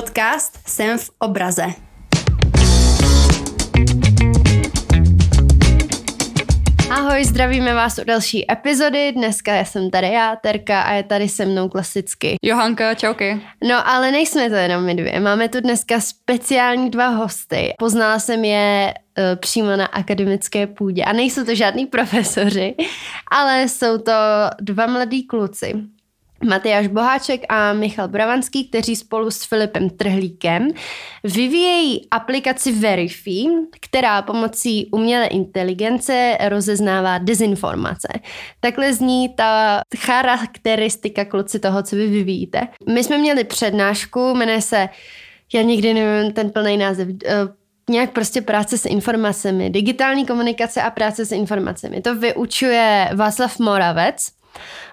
podcast Jsem v obraze. Ahoj, zdravíme vás u další epizody. Dneska jsem tady já, Terka, a je tady se mnou klasicky. Johanka, čauky. No, ale nejsme to jenom my dvě. Máme tu dneska speciální dva hosty. Poznala jsem je uh, přímo na akademické půdě. A nejsou to žádní profesoři, ale jsou to dva mladí kluci. Matyáš Boháček a Michal Bravanský, kteří spolu s Filipem Trhlíkem vyvíjejí aplikaci Verify, která pomocí umělé inteligence rozeznává dezinformace. Takhle zní ta charakteristika kluci toho, co vy vyvíjíte. My jsme měli přednášku, jmenuje se, já nikdy nevím ten plný název, eh, nějak prostě práce s informacemi, digitální komunikace a práce s informacemi. To vyučuje Václav Moravec,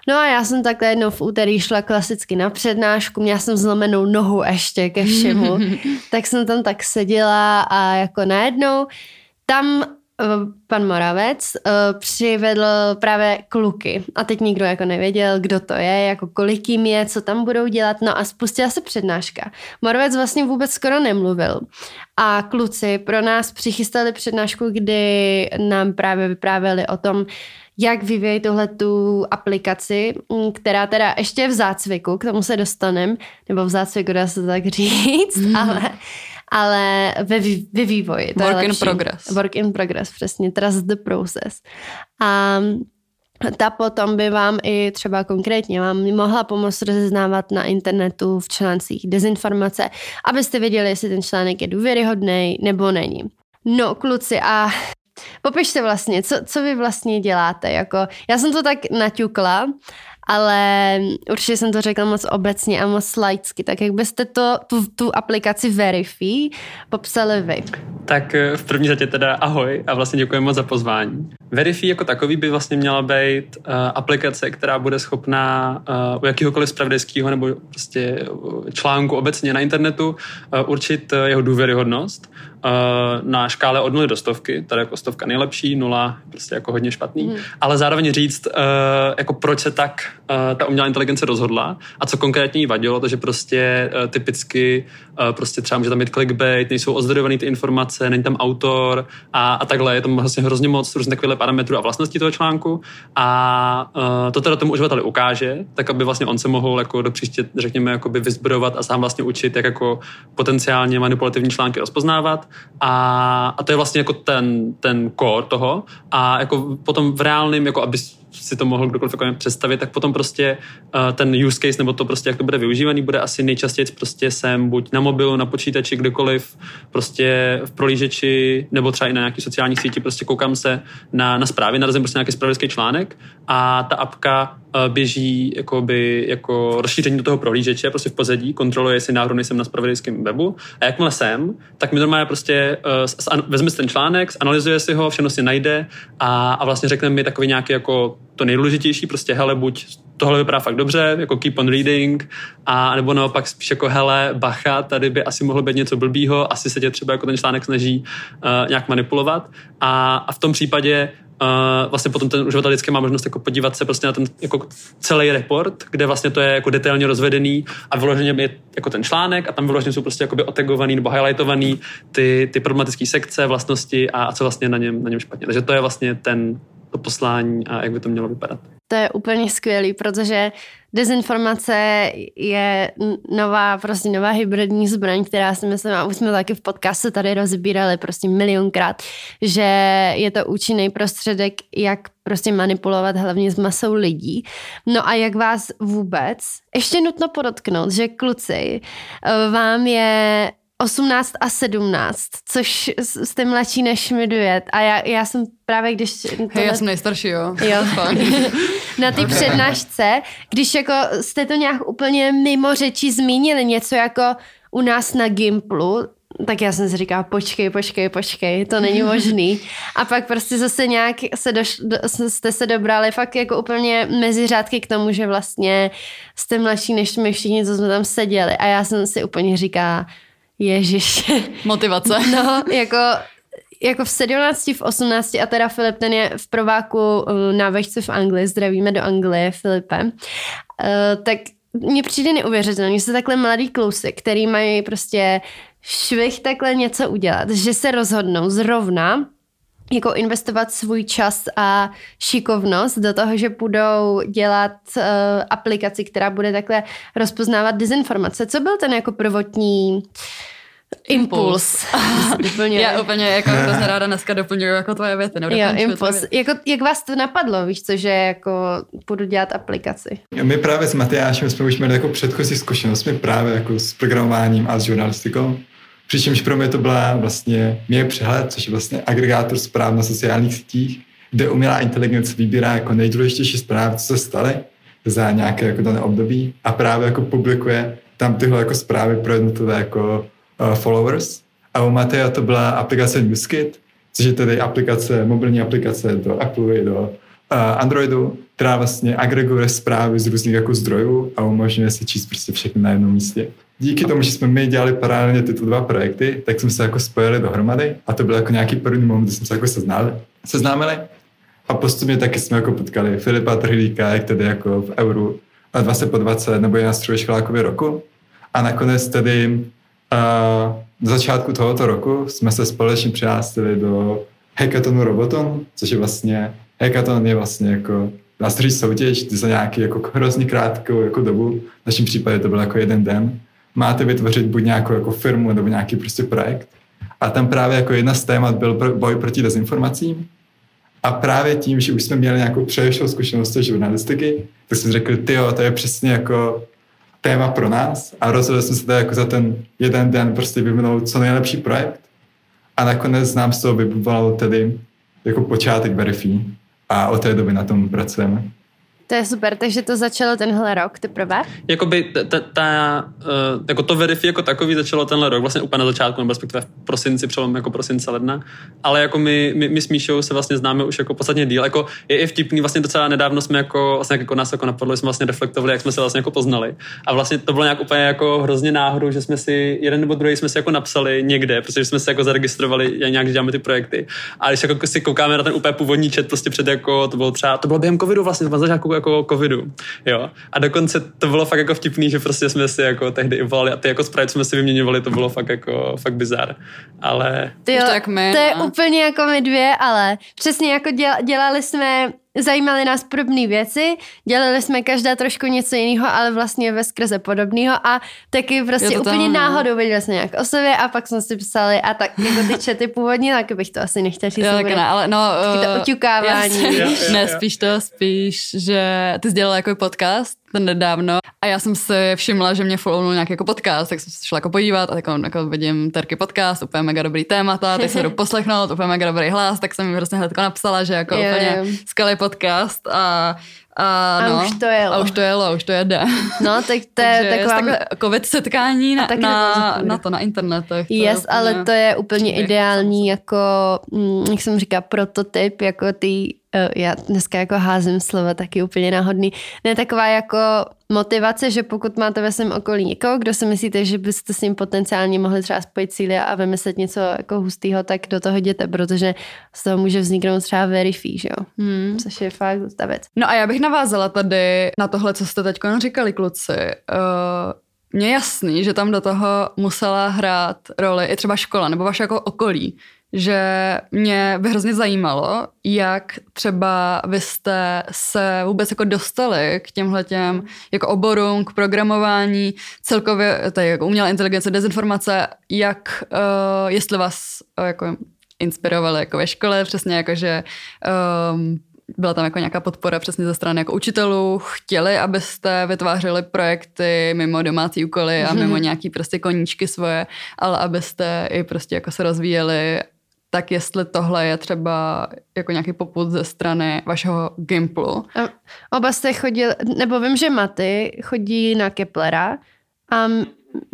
No a já jsem takhle jednou v úterý šla klasicky na přednášku, měla jsem zlomenou nohu ještě ke všemu, tak jsem tam tak seděla a jako najednou tam eh, pan Moravec uh, přivedl právě kluky. A teď nikdo jako nevěděl, kdo to je, jako kolik jim je, co tam budou dělat, no a spustila se přednáška. Moravec vlastně vůbec skoro nemluvil. A kluci pro nás přichystali přednášku, kdy nám právě vyprávěli o tom, jak vyvíjí tohle tu aplikaci, mm, která teda ještě v zácviku, k tomu se dostanem, nebo v zácviku dá se tak říct, mm. ale, ale ve, ve vývoji. To Work in progress. Work in progress, přesně, trust the process. A ta potom by vám i třeba konkrétně vám mohla pomoct rozeznávat na internetu v článcích dezinformace, abyste věděli, jestli ten článek je důvěryhodný nebo není. No, kluci, a Popište vlastně, co, co vy vlastně děláte. Jako, já jsem to tak naťukla, ale určitě jsem to řekla moc obecně a moc laicky. Tak jak byste to, tu, tu aplikaci Verify popsali vy? Tak eh, v první řadě teda ahoj a vlastně děkujeme moc za pozvání. Verify jako takový by vlastně měla být uh, aplikace, která bude schopná uh, u jakýhokoliv spravodajského nebo prostě článku obecně na internetu uh, určit uh, jeho důvěryhodnost na škále od nuly do stovky, tady jako stovka nejlepší, nula prostě jako hodně špatný, hmm. ale zároveň říct, uh, jako proč se tak ta umělá inteligence rozhodla. A co konkrétně jí vadilo, to, že prostě uh, typicky uh, prostě třeba může tam být clickbait, nejsou ozdrojované ty informace, není tam autor a, a takhle, je tam vlastně hrozně moc různých takových parametrů a vlastností toho článku. A to teda tomu uživateli ukáže, tak aby vlastně on se mohl jako do příště, řekněme, jakoby vyzbrojovat a sám vlastně učit, jak jako potenciálně manipulativní články rozpoznávat. A, a to je vlastně jako ten, ten core toho. A jako potom v reálném, jako aby si to mohl kdokoliv jako představit, tak potom prostě uh, ten use case nebo to prostě, jak to bude využívaný, bude asi nejčastěji prostě sem buď na mobilu, na počítači, kdekoliv, prostě v prolížeči nebo třeba i na nějaký sociální síti, prostě koukám se na, na zprávy, narazím prostě nějaký spravodajský článek a ta apka běží jakoby, jako rozšíření do toho prohlížeče, prostě v pozadí, kontroluje, jestli náhodou nejsem na spravodajském webu. A jakmile jsem, tak mi normálně prostě uh, vezme ten článek, analyzuje si ho, všechno si najde a, a vlastně řekne mi takový nějaký jako to nejdůležitější, prostě hele, buď tohle vypadá fakt dobře, jako keep on reading, a nebo naopak spíš jako hele, bacha, tady by asi mohlo být něco blbýho, asi se tě třeba jako ten článek snaží uh, nějak manipulovat a, a v tom případě Uh, vlastně potom ten uživatel vždycky má možnost jako podívat se prostě na ten jako celý report, kde vlastně to je jako detailně rozvedený a vyloženě je jako ten článek a tam vyloženě jsou prostě jakoby otegovaný nebo highlightovaný ty, ty problematické sekce, vlastnosti a, a co vlastně na něm, na něm špatně. Takže to je vlastně ten, to poslání a jak by to mělo vypadat. To je úplně skvělý, protože dezinformace je nová, prostě nová hybridní zbraň, která si myslím, a už jsme taky v podcastu tady rozbírali prostě milionkrát, že je to účinný prostředek, jak prostě manipulovat hlavně s masou lidí. No a jak vás vůbec, ještě nutno podotknout, že kluci, eh, vám je 18 a 17, což jste mladší než mi duet. A já, já jsem právě, když... Tohle... Hej, já jsem nejstarší, jo. Jo. Na té přednášce, když jako jste to nějak úplně mimo řeči zmínili, něco jako u nás na Gimplu, tak já jsem si říkala, počkej, počkej, počkej, to není možný. A pak prostě zase nějak se doš, do, jste se dobrali fakt jako úplně mezi řádky k tomu, že vlastně jste mladší než my všichni, co jsme tam seděli. A já jsem si úplně říkala, Ježiš. Motivace. No, jako jako v 17, v 18 a teda Filip ten je v prováku uh, na vešce v Anglii, zdravíme do Anglie, Filipe, uh, tak mně přijde neuvěřitelné, že jsou takhle mladý klusy, který mají prostě švih takhle něco udělat, že se rozhodnou zrovna jako investovat svůj čas a šikovnost do toho, že budou dělat uh, aplikaci, která bude takhle rozpoznávat dezinformace. Co byl ten jako prvotní impuls? Já úplně jako hrozně ráda dneska doplňuju jako tvoje věty. Jo, impuls. Jako, jak vás to napadlo, víš co, že jako budu dělat aplikaci? My právě s Matyášem jsme už měli jako předchozí zkušenost, my právě jako s programováním a s žurnalistikou. Přičemž pro mě to byla vlastně mě přehled, což je vlastně agregátor zpráv na sociálních sítích, kde umělá inteligence vybírá jako nejdůležitější zprávy, co se staly za nějaké jako dané období a právě jako publikuje tam tyhle jako zprávy pro jednotlivé jako uh, followers. A u Mateja to byla aplikace Newskit, což je tedy aplikace, mobilní aplikace do Apple i do uh, Androidu, která vlastně agreguje zprávy z různých jako zdrojů a umožňuje si číst prostě všechny na jednom místě díky tomu, že jsme my dělali paralelně tyto dva projekty, tak jsme se jako spojili dohromady a to byl jako nějaký první moment, kdy jsme se jako seznámili. seznámili. A postupně taky jsme jako potkali Filipa Trhlíka, jak tedy jako v Euru 20 po 20 nebo je na školákově roku. A nakonec tedy uh, na začátku tohoto roku jsme se společně přihlásili do Hackathonu Roboton, což je vlastně, Hackathon je vlastně jako nástroj soutěž za nějaký jako hrozně krátkou jako dobu. V našem případě to byl jako jeden den máte vytvořit buď nějakou jako firmu nebo nějaký prostě projekt. A tam právě jako jedna z témat byl boj proti dezinformacím. A právě tím, že už jsme měli nějakou předešlou zkušenost z žurnalistiky, tak jsme řekli, ty to je přesně jako téma pro nás a rozhodli jsme se tady jako za ten jeden den prostě vyvinout co nejlepší projekt a nakonec nám z toho vybudoval tedy jako počátek Verify a od té doby na tom pracujeme. To je super, takže to začalo tenhle rok teprve? Jakoby ta, ta, uh, jako to verify jako takový začalo tenhle rok, vlastně úplně na začátku, nebo respektive v prosinci, přelom jako prosince ledna, ale jako my, my, my s Míšou se vlastně známe už jako podstatně díl, jako je i vtipný, vlastně docela nedávno jsme jako, vlastně jako nás jako napadlo, jsme vlastně reflektovali, jak jsme se vlastně jako poznali. A vlastně to bylo nějak úplně jako hrozně náhodou, že jsme si, jeden nebo druhý jsme si jako napsali někde, protože jsme se jako zaregistrovali, jak nějak děláme ty projekty. A když jako si koukáme na ten úplně původní chat, prostě před jako, to bylo třeba, to bylo během covidu vlastně, jako covidu, jo. A dokonce to bylo fakt jako vtipný, že prostě jsme si jako tehdy i volali a ty jako sprite jsme si vyměňovali, to bylo fakt jako, fakt bizar. Ale... Ty jo, to, jak my, to je no. úplně jako my dvě, ale přesně jako dělali jsme zajímaly nás podobné věci, dělali jsme každá trošku něco jiného, ale vlastně ve skrze podobného a taky prostě to úplně tam, no. náhodou viděli jsme nějak o sobě a pak jsme si psali a tak jako ty čety původně, tak bych to asi nechtěla říct. Jo, tak ne, ale no, taky to eh, oťukávání. ne, spíš to, spíš, že ty jsi dělala jako podcast ten nedávno. A já jsem si všimla, že mě follownul nějaký jako podcast, tak jsem se šla jako podívat a tak jako vidím Terky podcast, úplně mega dobrý témata, tak se jdu poslechnout, úplně mega dobrý hlas, tak jsem mi prostě hned napsala, že jako je, úplně skvělý podcast. A a, no, a už to jelo. A už to jelo, už to jede. No, tak to je taková... covid setkání na, na, na, to, na internetech. To yes, úplně... ale to je úplně ideální jako, mm, jak jsem říká, prototyp, jako ty Eh, já dneska jako házím slova taky úplně náhodný, ne taková jako motivace, že pokud máte ve svém okolí někoho, kdo si myslíte, že byste s ním potenciálně mohli třeba spojit síly a vymyslet něco jako hustého, tak do toho jděte, protože z toho může vzniknout třeba verify, že jo? Hmm. Což je fakt věc. No a já bych navázala tady na tohle, co jste teď říkali, kluci. Uh, mně jasný, že tam do toho musela hrát roli i třeba škola nebo vaše jako okolí že mě by hrozně zajímalo, jak třeba vy jste se vůbec jako dostali k těmhle těm jako oborům, k programování, celkově tady jako umělá inteligence, dezinformace, jak, uh, jestli vás uh, jako inspirovali jako ve škole, přesně jako, že um, byla tam jako nějaká podpora přesně ze strany jako učitelů, chtěli, abyste vytvářeli projekty mimo domácí úkoly a mimo mhm. nějaký prostě koníčky svoje, ale abyste i prostě jako se rozvíjeli tak jestli tohle je třeba jako nějaký poput ze strany vašeho Gimplu. Oba jste chodili, nebo vím, že Maty chodí na Keplera a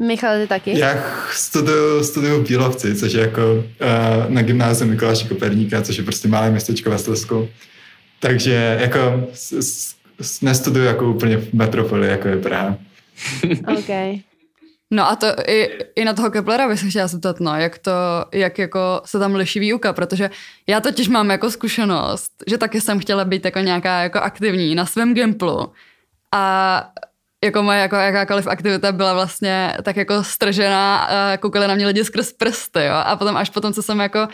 Michal, ty taky? Já studuju, studuju v Bílovci, což je jako uh, na gymnáziu Mikuláše Koperníka, což je prostě malé městečko ve Slesku. Takže jako s, s, nestuduju jako úplně v metropoli, jako je Praha. OK. No a to i, i na toho Keplera bych se chtěla zeptat, no, jak to, jak jako se tam liší výuka, protože já totiž mám jako zkušenost, že taky jsem chtěla být jako nějaká jako aktivní na svém Gimplu a jako moje jako jakákoliv aktivita byla vlastně tak jako stržená koukali na mě lidi skrz prsty, jo. A potom až potom, co jsem jako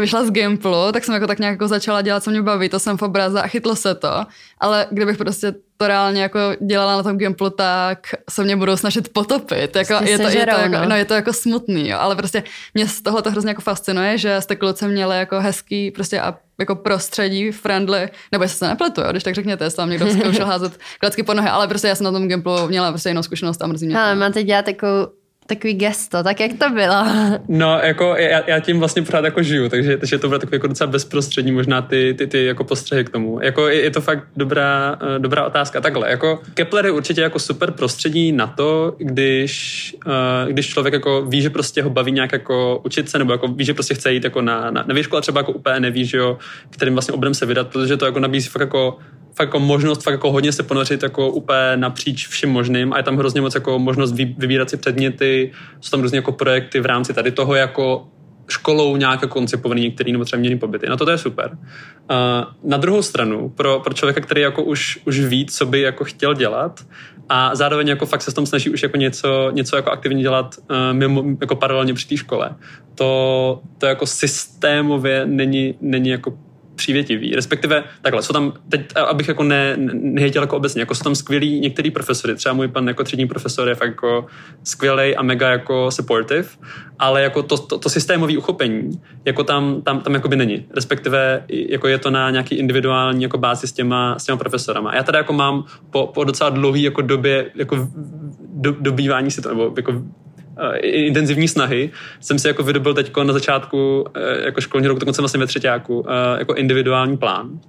vyšla z Gimplu, tak jsem jako tak nějak jako začala dělat, co mě baví, to jsem v obraze a chytlo se to, ale kdybych prostě to reálně jako dělala na tom Gimplu, tak se mě budou snažit potopit. Jako, je, to, je, to jako, no. no. je to jako smutný, jo, ale prostě mě z tohle to hrozně jako fascinuje, že jste kluci měli jako hezký prostě a jako prostředí, friendly, nebo jestli se nepletu, jo, když tak řekněte, jestli tam někdo zkoušel házet klacky po nohy, ale prostě já jsem na tom Gimplu měla prostě jinou zkušenost a mrzí mě. Ale máte dělat takovou takový gesto, tak jak to bylo? No, jako já, já tím vlastně pořád jako žiju, takže, takže to bude takový jako docela bezprostřední možná ty, ty, ty jako postřehy k tomu. Jako je, je to fakt dobrá, uh, dobrá otázka. Takhle, jako Kepler je určitě jako super prostředí na to, když, uh, když člověk jako ví, že prostě ho baví nějak jako učit se, nebo jako ví, že prostě chce jít jako na, na, na výšku, ale třeba jako úplně neví, že jo, kterým vlastně obrem se vydat, protože to jako nabízí fakt jako fakt jako možnost fakt jako hodně se ponořit jako úplně napříč vším možným a je tam hrozně moc jako možnost vybírat si předměty, jsou tam různě jako projekty v rámci tady toho jako školou nějak jako koncipovaný některý nebo třeba měný pobyty. No to, to je super. Na druhou stranu, pro, pro člověka, který jako už, už ví, co by jako chtěl dělat a zároveň jako fakt se s tom snaží už jako něco, něco jako aktivně dělat uh, mimo, jako paralelně při té škole, to, to jako systémově není, není jako přívětivý. Respektive takhle, jsou tam, teď abych jako ne, nehejtěl jako obecně, jako jsou tam skvělí některý profesory, třeba můj pan jako třídní profesor je fakt jako skvělý a mega jako supportive, ale jako to, to, to systémové uchopení, jako tam, tam, tam jako by není. Respektive jako je to na nějaký individuální jako bázi s těma, s těma profesorama. Já tady jako mám po, po docela dlouhý jako době jako do, dobývání si to, nebo jako intenzivní snahy jsem si jako vydobil teď na začátku eh, jako školní roku, dokonce vlastně ve třetíku, eh, jako individuální plán.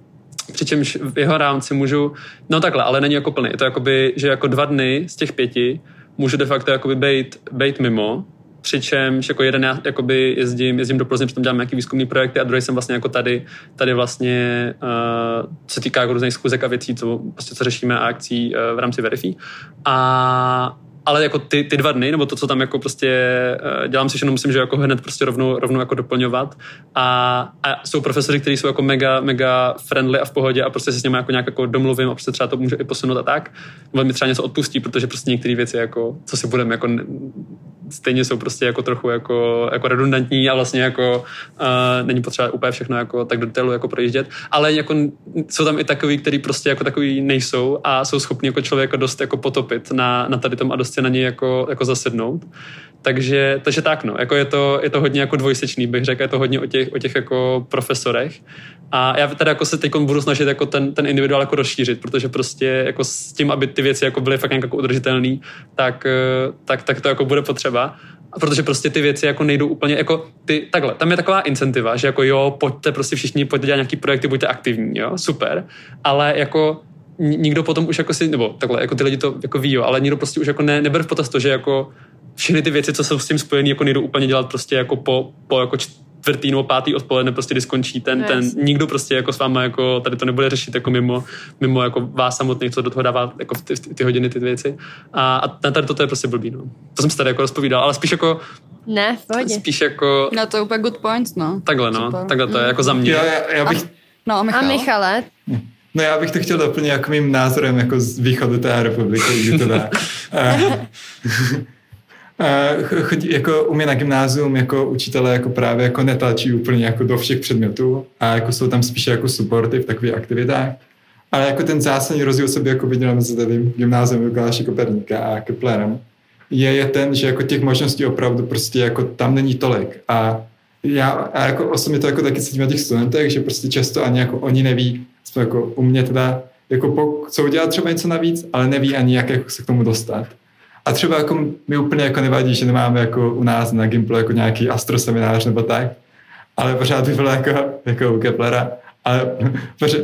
Přičemž v jeho rámci můžu, no takhle, ale není jako plný. Je to jakoby, že jako dva dny z těch pěti můžu de facto jakoby být, být mimo, přičemž jako jeden já jakoby jezdím, jezdím do Plzně, přitom dělám nějaký výzkumný projekty a druhý jsem vlastně jako tady, tady vlastně, uh, se týká jako různých schůzek a věcí, co, prostě, co řešíme a akcí uh, v rámci Verify. A ale jako ty, ty dva dny, nebo to, co tam jako prostě uh, dělám si, že musím, že jako hned prostě rovnou, rovnou jako doplňovat. A, a jsou profesory, kteří jsou jako mega, mega friendly a v pohodě a prostě se s nimi jako nějak jako domluvím a prostě třeba to může i posunout a tak. Nebo mi třeba něco odpustí, protože prostě některé věci jako, co si budeme jako stejně jsou prostě jako trochu jako, jako redundantní a vlastně jako uh, není potřeba úplně všechno jako tak do detailu jako projíždět, ale jako jsou tam i takový, který prostě jako takový nejsou a jsou schopni jako člověka dost jako potopit na, na tady tom a dost na něj jako, jako zasednout. Takže, takže tak, no, jako je to, je to hodně jako dvojsečný, bych řekl, je to hodně o těch, o těch jako profesorech. A já teda jako se teď budu snažit jako ten, ten individuál jako rozšířit, protože prostě jako s tím, aby ty věci jako byly fakt jako udržitelné, tak, eh, tak, tak to jako bude potřeba. A protože prostě ty věci jako nejdou úplně, jako ty, takhle, tam je taková incentiva, že jako jo, pojďte prostě všichni, pojďte dělat nějaký projekty, buďte aktivní, jo, super, ale jako nikdo potom už jako si, nebo takhle, jako ty lidi to jako ví, jo, ale nikdo prostě už jako ne, neber v potaz to, že jako všechny ty věci, co jsou s tím spojené, jako nejdou úplně dělat prostě jako po, po jako čtvrtý nebo pátý odpoledne, prostě kdy skončí ten, yes. ten, nikdo prostě jako s váma jako tady to nebude řešit jako mimo, mimo jako vás samotných, co do toho dává jako ty, ty, ty hodiny, ty věci. A, a tady to je prostě blbý, no. To jsem se tady jako rozpovídal, ale spíš jako ne, v pohodě. Spíš jako... No to je úplně good point, no. Takhle, no. Super. Takhle to je, mm. jako za mě. Já, já, já bych... A, no Michal? A Michale? No já bych to chtěl doplnit jako mým názorem jako z východu té republiky, to dá. chodí, jako u mě na gymnázium jako učitelé jako právě jako netlačí úplně jako do všech předmětů a jako jsou tam spíše jako supporty v takových aktivitách. Ale jako ten zásadní rozdíl sobě jako viděl mezi tady gymnázium Mikuláše Koperníka a Keplerem je, je ten, že jako těch možností opravdu prostě jako tam není tolik. A já a jako osobně to jako taky cítím na těch studentech, že prostě často ani jako oni neví, jako u mě teda, jako co udělat třeba něco navíc, ale neví ani, jak jako se k tomu dostat. A třeba jako mi úplně jako nevadí, že nemáme jako u nás na Gimplu jako nějaký astroseminář nebo tak, ale pořád by bylo jako, jako u Keplera, ale pořád,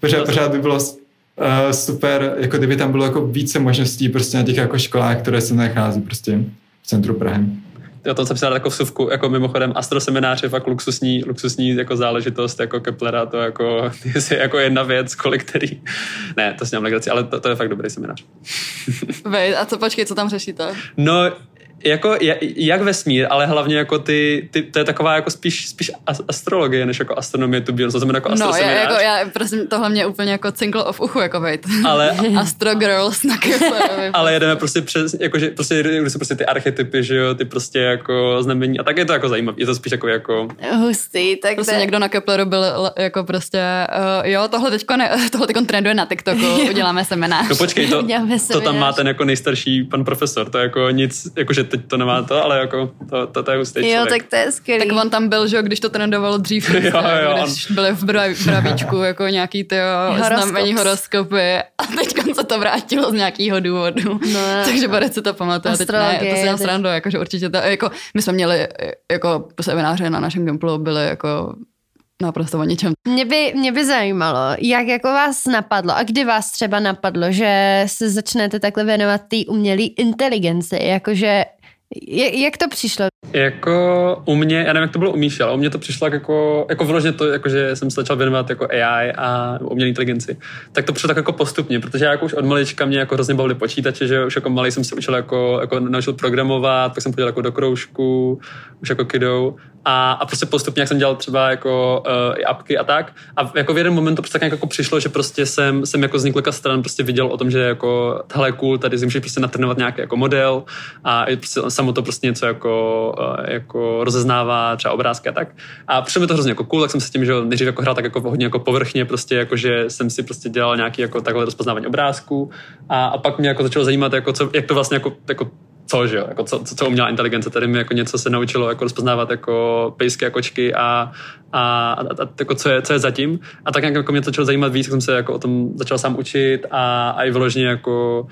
pořád, pořád by bylo uh, super, jako kdyby tam bylo jako více možností prostě na těch jako školách, které se nachází prostě v centru Prahy o tom jsem si dal jako vsuvku, jako mimochodem astroseminář je fakt luxusní, luxusní jako záležitost, jako Keplera, to jako, je jako jedna věc, kolik který, ne, to si legraci, ale to, to, je fakt dobrý seminář. Vej, a co počkej, co tam řešíte? No, jako jak vesmír, ale hlavně jako ty, ty to je taková jako spíš, spíš astrologie, než jako astronomie, tu to znamená jako No, já, jako, já, prosím, tohle mě úplně jako cinklo of uchu, jako vejt. Ale, Astro Girls na Keplerovi. ale jedeme prostě přes, jakože prostě, jsou prostě ty archetypy, že jo, ty prostě jako znamení a tak je to jako zajímavé, je to spíš jako jako... Hustý, tak Prostě někdo na Kepleru byl jako prostě, uh, jo, tohle teďko, ne, tohle teďko trenduje na TikToku, uděláme seminář. No počkej, to, to tam má ten jako nejstarší pan profesor, to je jako nic, jakože teď to nemá to, ale jako to, to, to je hustý Jo, tak to je skvělý. Tak on tam byl, že když to trendovalo dřív, jo, jo, jako když on... byly v bravíčku jako nějaký ty znamení horoskopy a teď se to vrátilo z nějakého důvodu. No, Takže bude si to pamatuje. Teď ne, to si nám srandu, jakože určitě to, jako my jsme měli jako semináře na našem Gimplu byly jako naprosto o ničem. Mě by, mě by zajímalo, jak jako vás napadlo a kdy vás třeba napadlo, že se začnete takhle věnovat té umělé inteligenci, jakože jak to přišlo? Jako u mě, já nevím, jak to bylo u ale u mě to přišlo jako, jako vložně to, jako že jsem se začal věnovat jako AI a umělé inteligenci. Tak to přišlo tak jako postupně, protože já jako už od malička mě jako hrozně bavili počítače, že už jako malý jsem se učil jako, jako naučil programovat, pak jsem chodil jako do kroužku, už jako kidou a, a prostě postupně, jak jsem dělal třeba jako uh, i apky a tak. A jako v jeden moment to prostě tak jako přišlo, že prostě jsem, jsem jako z několika stran prostě viděl o tom, že jako je cool, tady si můžeš prostě natrénovat nějaký jako model a prostě samo to prostě něco jako, jako rozeznává třeba obrázky a tak. A přišlo mi to hrozně jako cool, tak jsem se tím, že nejdřív jako hrál tak jako hodně jako povrchně, prostě jako, že jsem si prostě dělal nějaký jako takhle rozpoznávání obrázků a, a pak mě jako začalo zajímat, jako co, jak to vlastně jako, jako co, že jo, jako co, co, co uměla inteligence, tady mi jako něco se naučilo jako rozpoznávat jako pejsky a kočky a, a, a, a jako co, je, co je zatím. A tak jako mě to začalo zajímat víc, jsem se jako o tom začal sám učit a, a i vyloženě jako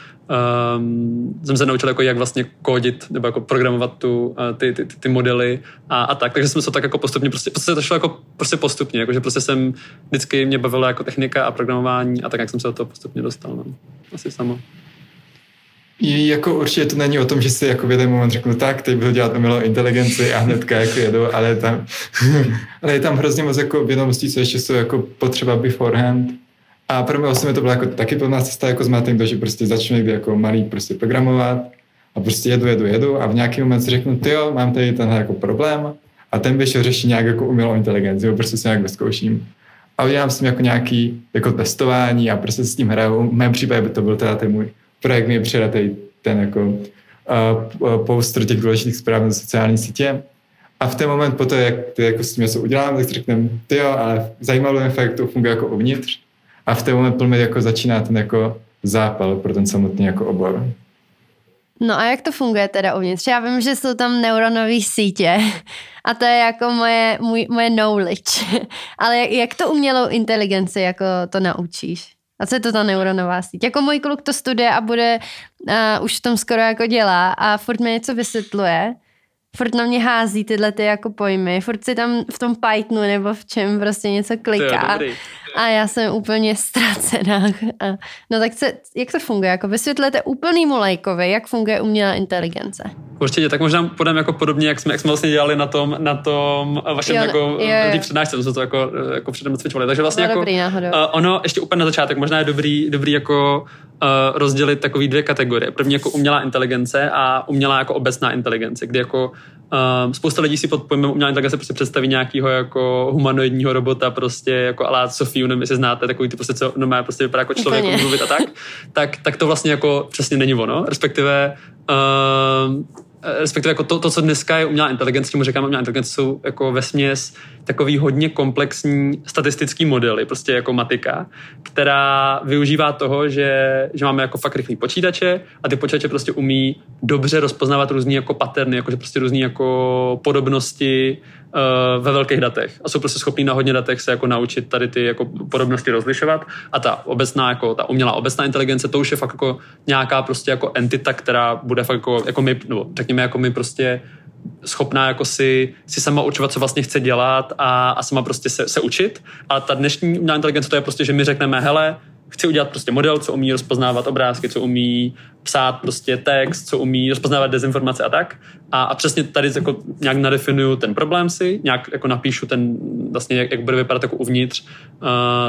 um, jsem se naučil jako jak vlastně kódit nebo jako programovat tu, uh, ty, ty, ty, ty, modely a, a tak. Takže jsem se tak jako postupně, prostě, prostě to šlo jako prostě postupně, jako že prostě jsem vždycky mě bavilo jako technika a programování a tak jak jsem se do toho postupně dostal. No. Asi samo. Jako určitě to není o tom, že si jako v jeden moment řeknu, tak, teď budu dělat umělou inteligenci a hnedka jako jedu, ale tam, ale je tam hrozně moc jako vědomostí, co ještě jsou jako potřeba beforehand. A pro mě osobně to byla jako taky plná cesta jako s Martin, že prostě začnu někdy jako malý prostě programovat a prostě jedu, jedu, jedu a v nějaký moment si řeknu, ty jo, mám tady tenhle jako problém a ten bych řešit nějak jako umělou inteligenci, jo, prostě se nějak vyzkouším. A udělám s tím jako nějaký jako testování a prostě s tím hraju. V mém případě by to byl teda ten můj projekt mi předatý ten jako poster těch důležitých zpráv na sociální sítě. A v ten moment po to, jak ty jako s tím něco uděláme, tak řekneme, ty jo, ale zajímalo mě fakt, to funguje jako uvnitř. A v ten moment plně jako začíná ten jako zápal pro ten samotný jako obor. No a jak to funguje teda uvnitř? Já vím, že jsou tam neuronové sítě a to je jako moje, můj, moje knowledge. Ale jak, jak to umělou inteligenci jako to naučíš? A co je to ta neuronová síť? Jako můj kluk to studuje a bude, uh, už v tom skoro jako dělá a furt mi něco vysvětluje, furt na mě hází tyhle ty jako pojmy, furt si tam v tom Pythonu nebo v čem prostě něco kliká. A já jsem úplně ztracená. No tak se, jak to funguje? Jako vysvětlete úplnýmu lajkovi, jak funguje umělá inteligence. Určitě, tak možná půjdeme jako podobně, jak jsme, jak jsme vlastně dělali na tom, na tom vašem jo, jako jo, jo. přednášce, jsme to jako, jako předem cvičovali. Takže vlastně jako, dobrý, uh, ono ještě úplně na začátek možná je dobrý, dobrý jako uh, rozdělit takový dvě kategorie. První jako umělá inteligence a umělá jako obecná inteligence, kdy jako Um, spousta lidí si pod pojmem umělá inteligence prostě představí nějakého jako humanoidního robota, prostě jako alá Sofii, nevím, jestli znáte, takový ty prostě, co no má prostě vypadá jako člověk, jako mluvit a tak, tak, tak to vlastně jako přesně není ono, respektive um, respektive jako to, to, co dneska je umělá inteligence, čemu říkáme umělá inteligence, jsou jako ve směs takový hodně komplexní statistický modely, prostě jako matika, která využívá toho, že, že máme jako fakt rychlý počítače a ty počítače prostě umí dobře rozpoznávat různý jako paterny, jakože prostě různý jako podobnosti uh, ve velkých datech a jsou prostě schopní na hodně datech se jako naučit tady ty jako podobnosti rozlišovat a ta obecná, jako ta umělá obecná inteligence, to už je fakt jako nějaká prostě jako entita, která bude fakt jako, jako my, nebo řekněme jako my prostě schopná jako si, si sama určovat, co vlastně chce dělat a, a sama prostě se, se učit. A ta dnešní umělá inteligence to je prostě, že my řekneme, hele, chci udělat prostě model, co umí rozpoznávat obrázky, co umí psát prostě text, co umí rozpoznávat dezinformace a tak. A, a přesně tady jako nějak nadefinuju ten problém si, nějak jako napíšu ten vlastně, jak, jak bude vypadat jako uvnitř uh,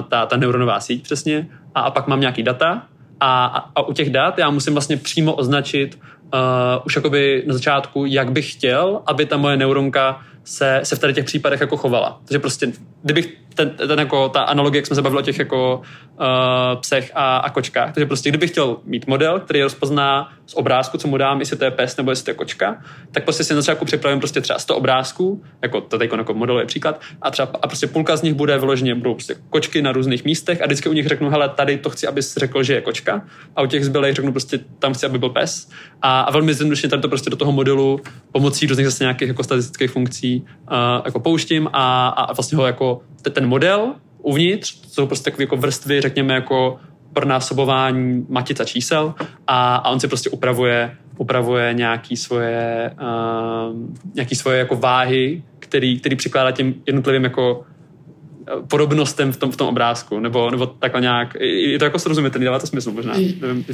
ta, ta neuronová síť přesně. A, a pak mám nějaký data A, a, a u těch dat já musím vlastně přímo označit uh, už jakoby na začátku, jak bych chtěl, aby ta moje neuronka se, se v tady těch případech jako chovala. Takže prostě, kdybych ten, ten jako, ta analogie, jak jsme se bavili o těch jako uh, psech a, a kočkách, takže prostě kdybych chtěl mít model, který rozpozná z obrázku, co mu dám, jestli to je pes nebo jestli to je kočka, tak prostě si na začátku připravím prostě třeba 100 obrázků, jako to teď jako model je příklad, a třeba a prostě půlka z nich bude vyloženě, budou prostě kočky na různých místech a vždycky u nich řeknu, hele, tady to chci, abys řekl, že je kočka, a u těch zbylých řeknu prostě, tam chci, aby byl pes. A, a velmi zjednodušeně tady to prostě do toho modelu pomocí různých zase nějakých jako statistických funkcí uh, jako pouštím a, a vlastně ho jako model uvnitř, to jsou prostě takové jako vrstvy, řekněme, jako pronásobování matica čísel a, a on si prostě upravuje, upravuje nějaký svoje, uh, nějaký svoje jako váhy, který, který přikládá těm jednotlivým jako podobnostem v tom, v tom obrázku, nebo, nebo takhle nějak, je to jako srozumitelný, dává to smysl možná. Nevím,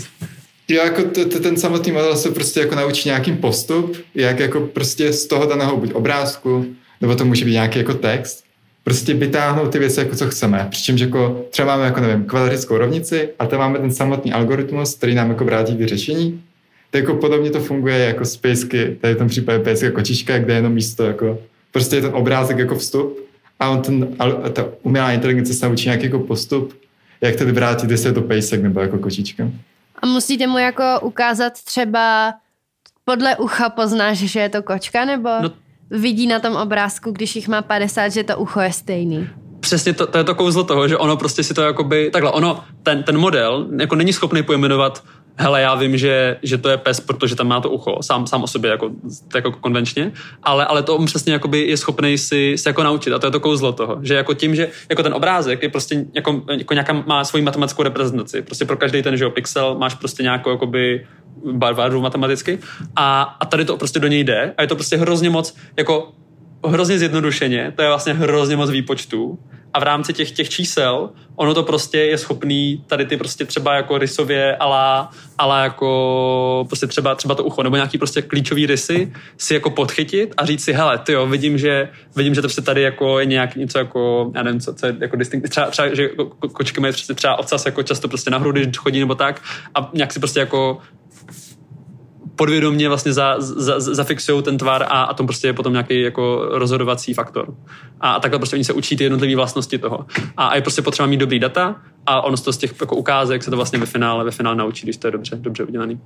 Jo, jako t- t- ten samotný model se prostě jako naučí nějakým postup, jak jako prostě z toho daného buď obrázku, nebo to může být nějaký jako text, prostě vytáhnout ty věci, jako co chceme. Přičemž jako třeba máme jako, nevím, kvadratickou rovnici a tam máme ten samotný algoritmus, který nám jako vrátí ty řešení. Tak jako podobně to funguje jako z pejsky, tady v tom případě pejsky kočička, kde je jenom místo jako, prostě je ten obrázek jako vstup a on ten, ta umělá inteligence se naučí nějaký jako postup, jak tedy vrátit, jestli je to pejsek nebo jako kočička. A musíte mu jako ukázat třeba podle ucha poznáš, že je to kočka, nebo no, vidí na tom obrázku, když jich má 50, že to ucho je stejný? Přesně to, to je to kouzlo toho, že ono prostě si to jakoby, takhle, ono, ten, ten model jako není schopný pojmenovat hele, já vím, že, že to je pes, protože tam má to ucho, sám, sám o sobě jako, jako konvenčně, ale, ale to on přesně jakoby je schopný si, se jako naučit a to je to kouzlo toho, že jako tím, že jako ten obrázek je prostě jako, jako nějaká, má svoji matematickou reprezentaci, prostě pro každý ten, že jo, pixel máš prostě nějakou jakoby barvu matematicky a, a tady to prostě do něj jde a je to prostě hrozně moc jako hrozně zjednodušeně, to je vlastně hrozně moc výpočtů. A v rámci těch, těch čísel ono to prostě je schopný tady ty prostě třeba jako rysově ale, ale jako prostě třeba, třeba to ucho nebo nějaký prostě klíčový rysy si jako podchytit a říct si, hele, ty jo, vidím, že, vidím, že to prostě tady jako je nějak něco jako, já nevím, co, co je jako distinkt, třeba, třeba, že kočky mají prostě třeba ocas jako často prostě nahoru, když chodí nebo tak a nějak si prostě jako podvědomě vlastně za, za, zafixují ten tvar a, a tom prostě je potom nějaký jako rozhodovací faktor. A, a takhle prostě oni se učí ty jednotlivé vlastnosti toho. A, a je prostě potřeba mít dobrý data a ono toho z těch jako ukázek se to vlastně ve finále, ve finále naučí, když to je dobře, dobře udělaný.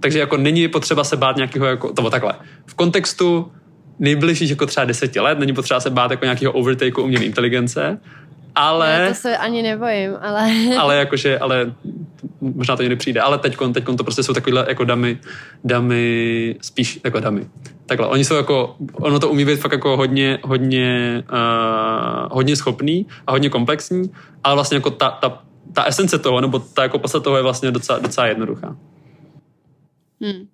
Takže jako není potřeba se bát nějakého, jako, to takhle. V kontextu nejbližších jako třeba deseti let není potřeba se bát jako nějakého overtakeu umělé inteligence, ale... Já to se ani nebojím, ale... ale jakože, ale možná to někdy přijde, ale teď to prostě jsou takovýhle jako damy, damy, spíš jako damy. Takhle, oni jsou jako, ono to umí být fakt jako hodně, hodně, uh, hodně schopný a hodně komplexní, ale vlastně jako ta, ta, ta esence toho, nebo ta jako podstata toho je vlastně docela, docela jednoduchá. Hmm.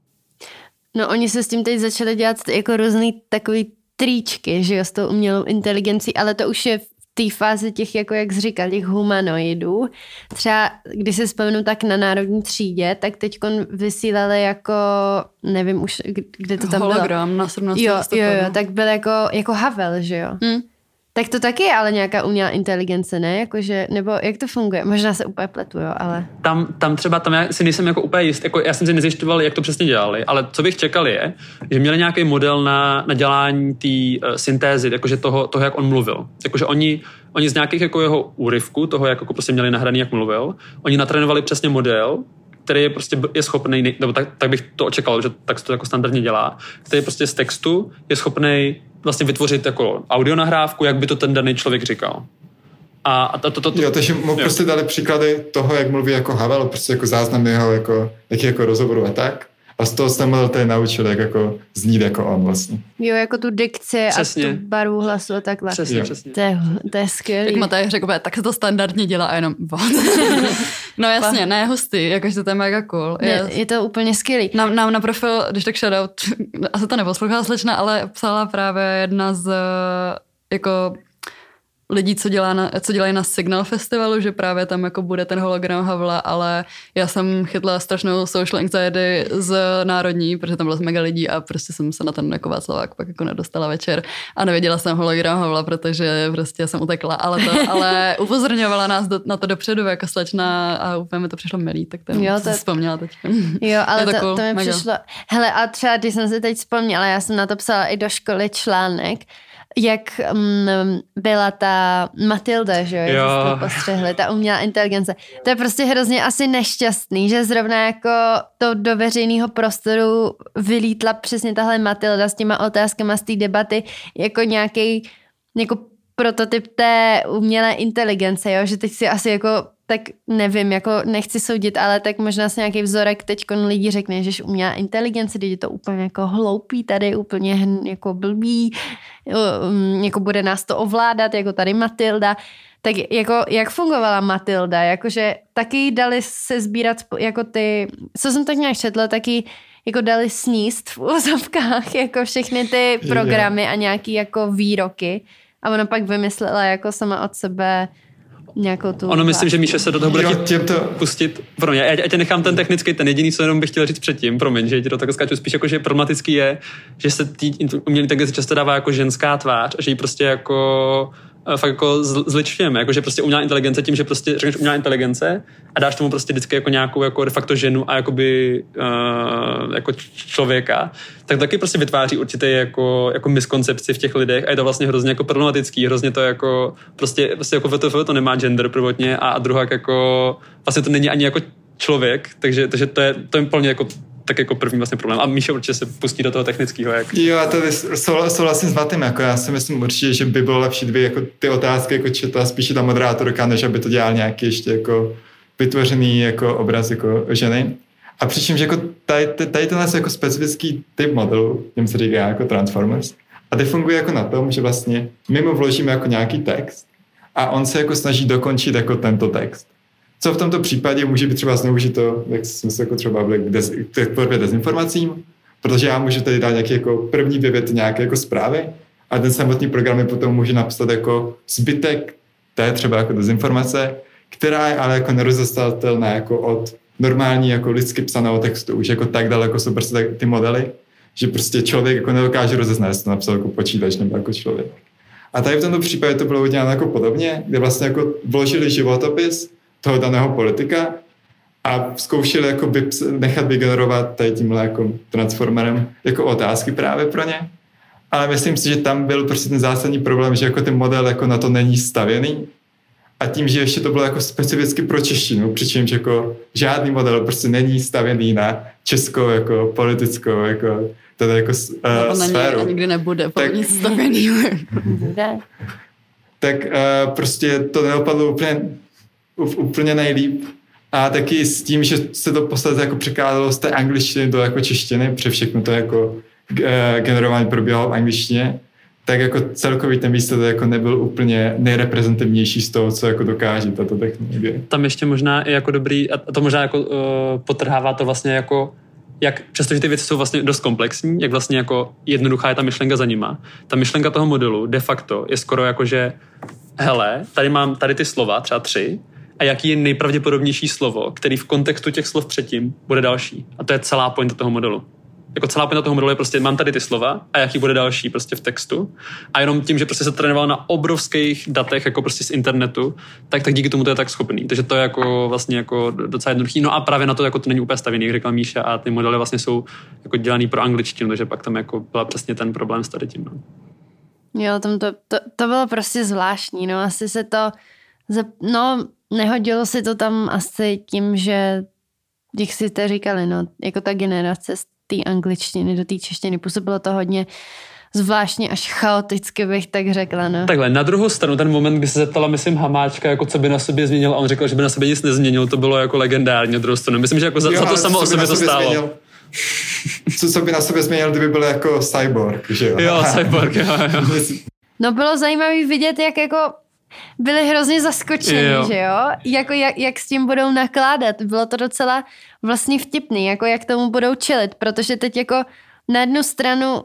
No oni se s tím teď začali dělat jako různý takový tričky, že jo, s tou umělou inteligencí, ale to už je té fázi těch, jako jak jsi říkal, těch humanoidů. Třeba, když se vzpomenu tak na národní třídě, tak teď vysílali jako, nevím už, kde to tam Hologram bylo. na 17. Jo, jo, jo, tak byl jako, jako Havel, že jo? Hmm. Tak to taky je ale nějaká umělá inteligence, ne? Jakože, nebo jak to funguje? Možná se úplně pletu, jo, ale... Tam, tam třeba, tam já si nejsem jako úplně jist, jako já jsem si nezjišťoval, jak to přesně dělali, ale co bych čekal je, že měli nějaký model na, na dělání té uh, syntézy, jakože toho, toho, jak on mluvil. Jakože oni, oni z nějakých jako jeho úryvků, toho, jak jako prostě měli nahraný, jak mluvil, oni natrénovali přesně model, který je prostě je schopný, nebo tak, tak bych to očekal, že tak se to jako standardně dělá, který prostě z textu je schopný vlastně vytvořit jako audio nahrávku, jak by to ten daný člověk říkal. A, to, to, to, to, jo, takže mu prostě dali příklady toho, jak mluví jako Havel, prostě jako záznam jeho jako, jaký jako rozhovoru a tak. A z toho jsem tady naučil, jak jako znít jako on vlastně. Jo, jako tu dikci přesně. a tu barvu hlasu a takhle. Přesně, jo. přesně. To je, to je skvělý. Jak Mataj řekl, tak se to standardně dělá a jenom No jasně, ne, hustý, jakože to je mega cool. Je, je to úplně skvělý. Nám, nám na profil, když tak shoutout, asi to neposlouchala slečna, ale psala právě jedna z jako lidí, co, dělá na, co dělají na Signal Festivalu, že právě tam jako bude ten hologram Havla, ale já jsem chytla strašnou social anxiety z Národní, protože tam bylo mega lidí a prostě jsem se na ten jako Václavák pak jako nedostala večer a nevěděla jsem hologram Havla, protože prostě jsem utekla, ale, to, ale upozorňovala nás do, na to dopředu jako slečna a úplně mi to přišlo milý, tak ten jo, to... si vzpomněla teď. Jo, ale to, to, to mi mega. přišlo, hele a třeba když jsem si teď vzpomněla, já jsem na to psala i do školy článek, jak um, byla ta Matilda, že jo, jo. postřehli, ta umělá inteligence. To je prostě hrozně asi nešťastný, že zrovna jako to do veřejného prostoru vylítla přesně tahle Matilda s těma otázkama z té debaty jako nějaký jako prototyp té umělé inteligence, jo? že teď si asi jako tak nevím, jako nechci soudit, ale tak možná se nějaký vzorek teď lidi řekne, že umělá inteligence, když je to úplně jako hloupý tady, úplně jako blbý, um, jako bude nás to ovládat, jako tady Matilda. Tak jako, jak fungovala Matilda? Jakože taky dali se sbírat jako ty, co jsem tak nějak četla, taky jako dali sníst v úzovkách jako všechny ty programy a nějaký jako výroky. A ona pak vymyslela jako sama od sebe nějakou tu... Ono myslím, že Míše se do toho bude chtít to... pustit. Pro mě. Já, já tě nechám ten technický, ten jediný, co jenom bych chtěl říct předtím, promiň, že ti to tak skáču spíš jako, že problematický je, že se tý umělý inteligence často dává jako ženská tvář a že ji prostě jako fakt jako zličujeme, jako že prostě umělá inteligence tím, že prostě řekneš umělá inteligence a dáš tomu prostě vždycky jako nějakou jako de facto ženu a jakoby uh, jako člověka, tak taky prostě vytváří určitě jako, jako miskoncepci v těch lidech a je to vlastně hrozně jako problematický, hrozně to jako prostě, prostě jako VTF to nemá gender prvotně a, a druhá jako vlastně to není ani jako člověk, takže, takže to je, to je plně jako tak jako první vlastně problém. A Míša určitě se pustí do toho technického. Jak... Jo, a to souhlasím s Vatym, jako já si myslím určitě, že by bylo lepší, kdyby jako ty otázky jako četla spíše ta moderátorka, než aby to dělal nějaký ještě jako vytvořený jako obraz jako ženy. A přičemž jako tady, tady tenhle jako specifický typ modelu, jim se říká jako Transformers, a ty funguje jako na tom, že vlastně my mu vložíme jako nějaký text a on se jako snaží dokončit jako tento text co v tomto případě může být třeba zneužito, jak jsme se jako třeba byli k tvorbě dezinformacím, protože já můžu tady dát nějaké jako první dvě věty nějaké jako zprávy a ten samotný program mi potom může napsat jako zbytek té třeba jako dezinformace, která je ale jako nerozestatelná jako od normální jako lidsky psaného textu. Už jako tak daleko jsou prostě ty modely, že prostě člověk jako nedokáže rozeznat, jestli to napsal jako počítač nebo jako člověk. A tady v tomto případě to bylo uděláno jako podobně, kde vlastně jako vložili životopis toho daného politika a zkoušeli jako nechat vygenerovat tady tímhle jako transformerem jako otázky právě pro ně. Ale myslím si, že tam byl prostě ten zásadní problém, že jako ten model jako na to není stavěný a tím, že ještě to bylo jako specificky pro češtinu, přičemž jako žádný model prostě není stavěný na českou jako politickou jako tady jako uh, no, sféru. A nikdy nebude tak, stavěný. tak uh, prostě to neopadlo úplně úplně nejlíp. A taky s tím, že se to posledně jako překládalo z té angličtiny do jako češtiny, protože všechno to jako eh, generování probíhalo v angličtině, tak jako celkový ten výsledek jako nebyl úplně nejreprezentativnější z toho, co jako dokáže tato technologie. Tam ještě možná i jako dobrý, a to možná jako uh, potrhává to vlastně jako jak přestože ty věci jsou vlastně dost komplexní, jak vlastně jako jednoduchá je ta myšlenka za nima. Ta myšlenka toho modelu de facto je skoro jako, že hele, tady mám tady ty slova, třeba tři, a jaký je nejpravděpodobnější slovo, který v kontextu těch slov předtím bude další. A to je celá pointa toho modelu. Jako celá pointa toho modelu je prostě, mám tady ty slova a jaký bude další prostě v textu. A jenom tím, že prostě se trénoval na obrovských datech, jako prostě z internetu, tak, tak díky tomu to je tak schopný. Takže to je jako vlastně jako docela jednoduchý. No a právě na to jako to není úplně stavěný, jak řekla Míša, a ty modely vlastně jsou jako dělaný pro angličtinu, takže pak tam jako byla přesně ten problém s tady tím. No. Jo, tam to, to, to bylo prostě zvláštní, no asi se to, no nehodilo si to tam asi tím, že jak si to říkali, no, jako ta generace z té angličtiny do té češtiny působilo to hodně zvláštně až chaoticky bych tak řekla. No. Takhle, na druhou stranu, ten moment, kdy se zeptala, myslím, Hamáčka, jako co by na sobě změnil, a on řekl, že by na sobě nic nezměnil, to bylo jako legendárně, druhou stranu. Myslím, že jako za, jo, za to samo o sobě to stálo. Změnil, co, co by na sobě změnil, kdyby byl jako cyborg, že jo? Jo, cyborg, jo, jo. No bylo zajímavé vidět, jak jako byli hrozně zaskočení, jo. že jo? Jako jak, jak s tím budou nakládat. Bylo to docela vlastně vtipný, jako jak tomu budou čelit, protože teď jako na jednu stranu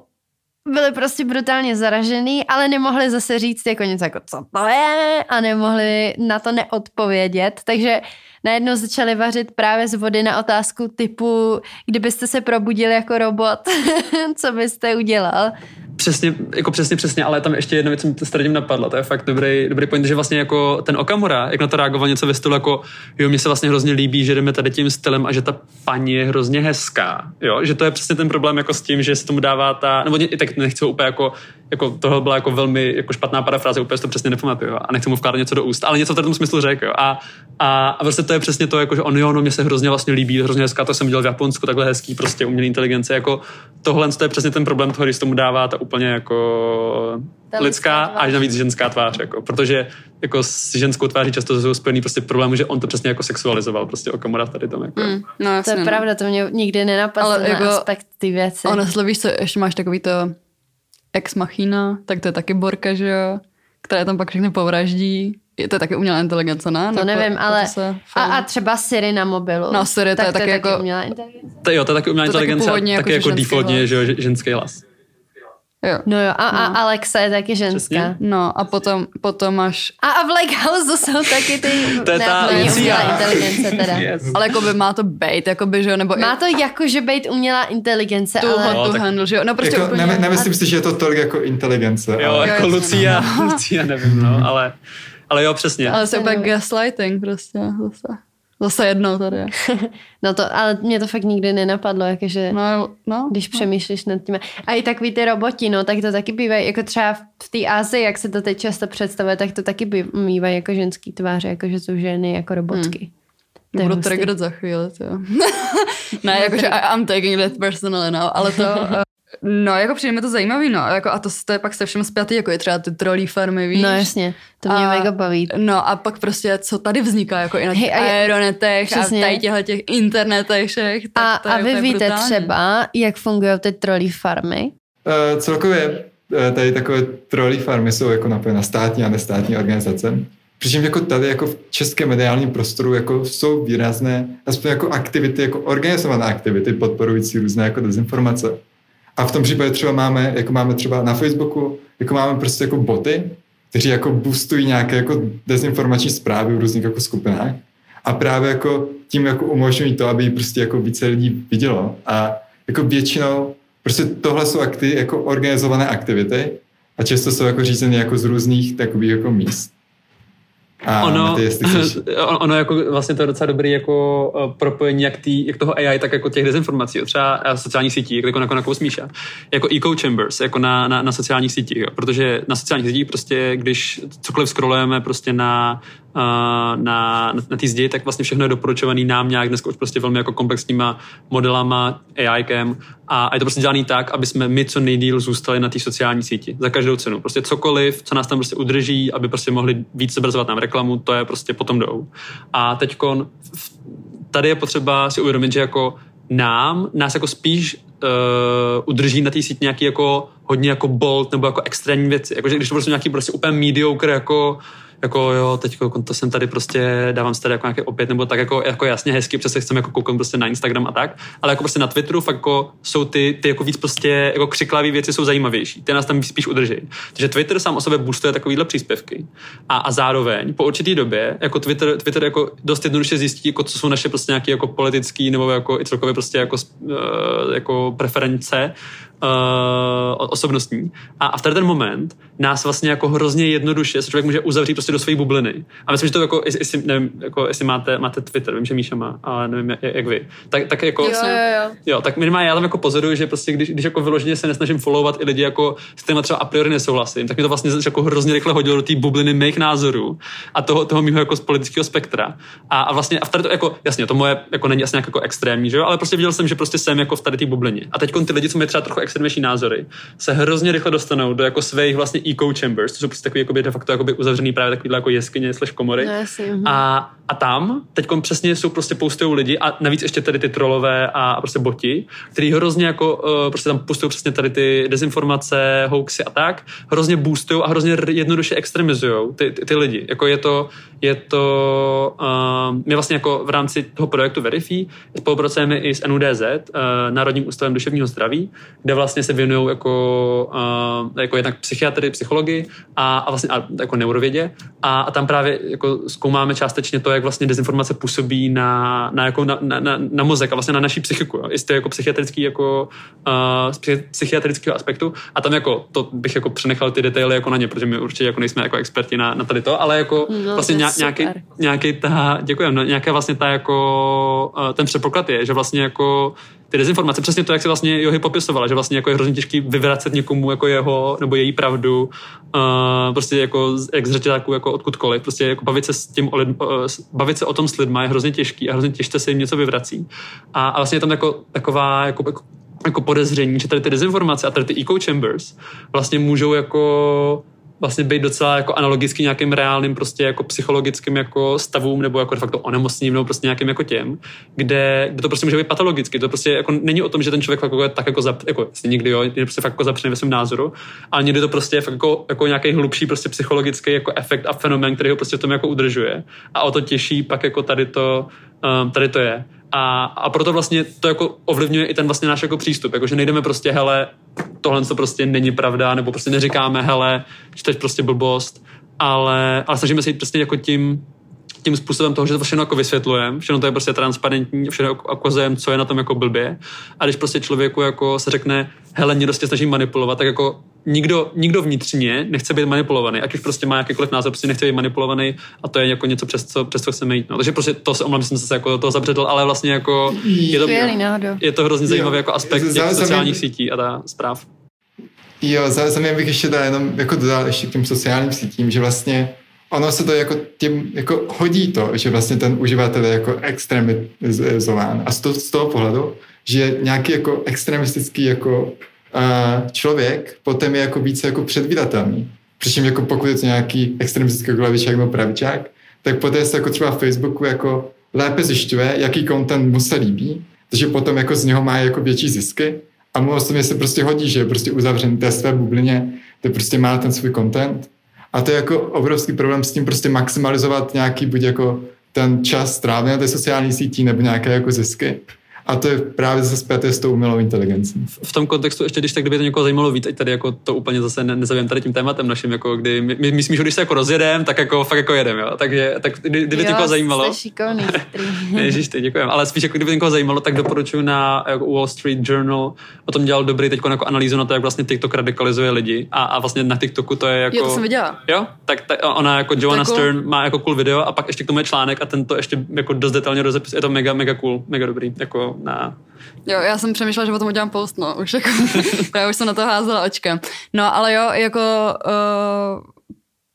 byli prostě brutálně zaražený, ale nemohli zase říct jako něco jako co to je a nemohli na to neodpovědět, takže najednou začali vařit právě z vody na otázku typu, kdybyste se probudil jako robot, co byste udělal? Přesně, jako přesně, přesně, ale tam ještě jedna věc mi strašně napadla, to je fakt dobrý, dobrý point, že vlastně jako ten Okamura, jak na to reagoval něco ve stylu jako, jo, mně se vlastně hrozně líbí, že jdeme tady tím stylem a že ta paní je hrozně hezká, jo, že to je přesně ten problém jako s tím, že se tomu dává ta, nebo i tak nechci úplně jako, jako tohle byla jako velmi jako špatná parafráze, úplně to přesně nepamatuju a nechci mu vkládat něco do úst, ale něco v tom smyslu řekl, jo, a, a, a prostě to je přesně to, jako, že on jo, no, mě se hrozně vlastně líbí, hrozně hezká, to jsem dělal v Japonsku, takhle hezký, prostě umělý inteligence, jako tohle to je přesně ten problém toho, když tomu dává ta úplně jako ta lidská a navíc ženská tvář, jako, protože jako s ženskou tváří často jsou spojený prostě problémy, že on to přesně jako sexualizoval, prostě Okamura tady tom. Jako. Mm, no, to je no. pravda, to mě nikdy nenapadlo Ale jako, aspekt ty věci. Ono, víš co, ještě máš takový to ex machina, tak to je taky Borka, že jo, která tam pak všechny povraždí. Je to taky umělá inteligence, ne? To nevím, Nebo, ale a, a třeba Siri na mobilu. No Siri, tak to je taky jako... umělá inteligence? To jo, to je taky umělá inteligence, taky, taky jako, jako defaultně, že jo, ženský hlas. Jo. No jo, a, no. a Alexa je taky ženská. Přesně? No a potom, potom máš... A, a v Lake House jsou taky ty... to je ta ne, umělá inteligence teda. Yes. Ale jako by má to být, jako by, že jo, nebo... Má to jako, že být umělá inteligence, tu, ale... No, tu handle, že jo, no prostě jako, úplně... Ne, nemyslím si, že je to tolik jako inteligence. Jo, ale... jako Lucia, Lucia, nevím, no, ale... Ale jo, přesně. Ale se úplně gaslighting prostě zase. Zase jednou tady. no to, ale mě to fakt nikdy nenapadlo, jakože no, no, když no. přemýšlíš nad tím. A i takový ty roboti, no, tak to taky bývají, jako třeba v té Ázii, jak se to teď často představuje, tak to taky bývají jako ženský tváře, jako že jsou ženy jako robotky. Hmm. Budu triggered za chvíli, jo. ne, jakože I'm taking that personally now, ale to, No, jako přijde mi to zajímavý, no, jako a to, to je pak se všem zpětý, jako je třeba ty trolí farmy, víš. No jasně, to mě a, mega baví. No a pak prostě, co tady vzniká, jako i na těch hey, aeronetech přesně. a tady těchto těch internetech všech. Tak a, to je a vy víte brutální. třeba, jak fungují ty trolí farmy? Uh, celkově uh, tady takové trolí farmy jsou jako napojené na státní a nestátní organizace. Přičemž jako tady jako v českém mediálním prostoru jako jsou výrazné aspoň jako aktivity, jako organizované aktivity podporující různé jako dezinformace. A v tom případě třeba máme, jako máme třeba na Facebooku, jako máme prostě jako boty, kteří jako boostují nějaké jako dezinformační zprávy v různých jako skupinách a právě jako tím jako umožňují to, aby prostě jako více lidí vidělo a jako většinou prostě tohle jsou akty, jako organizované aktivity a často jsou jako řízeny jako z různých takových jako míst. A ono, ty, ono jako vlastně to je docela dobrý jako uh, propojení jak, tý, jak toho AI, tak jako těch dezinformací, třeba sociálních sítí, jako, jako na kousmíša. Míša. Jako eco chambers, jako na, na, na sociálních sítích, jo. protože na sociálních sítích prostě, když cokoliv scrollujeme prostě na na, na, na té zdi, tak vlastně všechno je doporučovaný nám nějak dneska už prostě velmi jako komplexníma modelama, AIkem a je to prostě dělaný tak, aby jsme my co nejdíl zůstali na té sociální síti za každou cenu. Prostě cokoliv, co nás tam prostě udrží, aby prostě mohli víc zobrazovat nám reklamu, to je prostě potom jdou. A teď tady je potřeba si uvědomit, že jako nám, nás jako spíš uh, udrží na té síti nějaký jako hodně jako bold nebo jako extrémní věci. Jakože když to prostě nějaký prostě úplně mediocre jako jako jo, teď to jsem tady prostě, dávám se tady jako nějaký opět, nebo tak jako, jako jasně hezky, přesně chcem jako kouknout prostě na Instagram a tak, ale jako prostě na Twitteru fakt jako jsou ty, ty jako víc prostě jako křiklavé věci jsou zajímavější, ty nás tam spíš udrží. Takže Twitter sám o sobě boostuje takovýhle příspěvky a, a zároveň po určitý době jako Twitter, Twitter jako dost jednoduše zjistí, jako co jsou naše prostě nějaké jako politické nebo jako i celkově prostě jako, uh, jako preference uh, osobnostní. A, a v ten moment nás vlastně jako hrozně jednoduše se člověk může uzavřít prostě do své bubliny. A myslím, že to jako, jestli, nevím, jako, jestli máte, máte Twitter, vím, že Míša má, ale nevím, jak, jak vy. Tak, tak jako, jo, jo, jo. jo, tak minimálně já tam jako pozoruju, že prostě když, když jako vyloženě se nesnažím followovat i lidi, jako s kterými třeba a priori nesouhlasím, tak mi to vlastně jako hrozně rychle hodilo do té bubliny mých názorů a toho, toho mého jako z politického spektra. A, a vlastně a v tady to jako, jasně, to moje jako není jasně jako extrémní, že jo? ale prostě viděl jsem, že prostě jsem jako v tady té bublině. A teď ty lidi, co mají třeba trochu extrémnější názory, se hrozně rychle dostanou do jako svých vlastně eco chambers, to jsou prostě takový jako de facto jakoby uzavřený právě takovýhle jako jeskyně slash komory. No, jasně, mhm. A, a tam teď přesně jsou prostě postují lidi a navíc ještě tady ty trolové a, prostě boti, který hrozně jako uh, prostě tam postují přesně tady ty dezinformace, hoaxy a tak, hrozně boostují a hrozně jednoduše extremizují ty, ty, ty lidi. Jako je to, je to uh, my vlastně jako v rámci toho projektu Verify spolupracujeme i s NUDZ, uh, Národním ústavem duševního zdraví, kde vlastně se věnují jako, uh, jako jednak psychiatry, psychologii a, a vlastně a, jako neurovědě a, a tam právě jako zkoumáme částečně to, jak vlastně dezinformace působí na, na, jako na, na, na, na mozek a vlastně na naší psychiku. Jo. I z toho jako psychiatrický jako uh, z psychiatrického aspektu a tam jako to bych jako přenechal ty detaily jako na ně, protože my určitě jako nejsme jako experti na, na tady to, ale jako No, vlastně nějaký, nějaký ta, děkujem, no, nějaká vlastně ta jako, uh, ten předpoklad je, že vlastně jako ty dezinformace, přesně to, jak se vlastně Johy popisovala, že vlastně jako je hrozně těžký vyvracet někomu jako jeho nebo její pravdu, uh, prostě jako jak z řetězáku, jako odkudkoliv, prostě jako bavit se s tím, uh, bavit se o tom s lidma je hrozně těžký a hrozně těžce se jim něco vyvrací. A, a vlastně je tam jako, taková jako, jako jako podezření, že tady ty dezinformace a tady ty echo chambers vlastně můžou jako vlastně být docela jako analogicky nějakým reálným prostě jako psychologickým jako stavům nebo jako de facto onemocněním nebo prostě nějakým jako těm, kde, kde to prostě může být patologicky. To prostě jako není o tom, že ten člověk fakt jako je tak jako, zap, jako někdy jo, někdy prostě fakt jako zapřený ve svém názoru, ale někdy to prostě je fakt jako, jako nějaký hlubší prostě psychologický jako efekt a fenomén, který ho prostě v tom jako udržuje. A o to těžší pak jako tady to, um, tady to je. A, a proto vlastně to jako ovlivňuje i ten vlastně náš jako přístup, jakože nejdeme prostě, hele, tohle to prostě není pravda, nebo prostě neříkáme, hele, čteš prostě blbost, ale, ale snažíme se jít prostě jako tím, tím způsobem toho, že to všechno jako vysvětlujeme, všechno to je prostě transparentní, všechno jako ukazujeme, co je na tom jako blbě. A když prostě člověku jako se řekne, hele, někdo se snaží manipulovat, tak jako nikdo, nikdo vnitřně nechce být manipulovaný, ať už prostě má jakýkoliv názor, prostě nechce být manipulovaný a to je jako něco, přes co, přes co chceme jít. No. Takže prostě to se omlám, jsem se jako do toho zabředl, ale vlastně jako je to, je to hrozně zajímavý jako aspekt těch sociálních sítí a ta zpráv. Jo, za mě bych ještě dal jenom jako dodal ještě k těm sociálním sítím, že vlastně ono se to jako tím, jako hodí to, že vlastně ten uživatel je jako extremizován. A z toho, z toho pohledu, že nějaký jako extremistický jako uh, člověk potom je jako více jako předvídatelný. Přičem jako pokud je to nějaký extremistický levičák nebo pravičák, tak poté se jako třeba v Facebooku jako lépe zjišťuje, jaký content mu se líbí, takže potom jako z něho má jako větší zisky a mu osobně se prostě hodí, že je prostě uzavřený té své bublině, kde prostě má ten svůj content. A to je jako obrovský problém s tím prostě maximalizovat nějaký buď jako ten čas strávený na té sociální sítí nebo nějaké jako zisky. A to je právě zase zpěté s tou umělou inteligencí. v tom kontextu ještě, když tak, kdyby to někoho zajímalo víc, ať tady jako to úplně zase ne, nezavím tady tím tématem naším, jako kdy my, my, myslím, že když se jako rozjedem, tak jako fakt jako jedem, jo. Takže tak kdy, kdyby to někoho zajímalo. Jste šikovný. Ježíš, ty děkujem. Ale spíš jako kdyby někoho zajímalo, tak doporučuji na jako Wall Street Journal. O tom dělal dobrý teď jako analýzu na to, jak vlastně TikTok radikalizuje lidi. A, a vlastně na TikToku to je jako... Jo, to jsem viděla. Jo, tak ta, ona jako Joanna jako- Stern má jako cool video a pak ještě k tomu je článek a ten to ještě jako dost detailně rozepisuje. Je to mega, mega cool, mega dobrý. Jako na, Jo, já jsem přemýšlela, že o tom udělám post, no, už jako, já už jsem na to házela očkem. No, ale jo, jako, uh,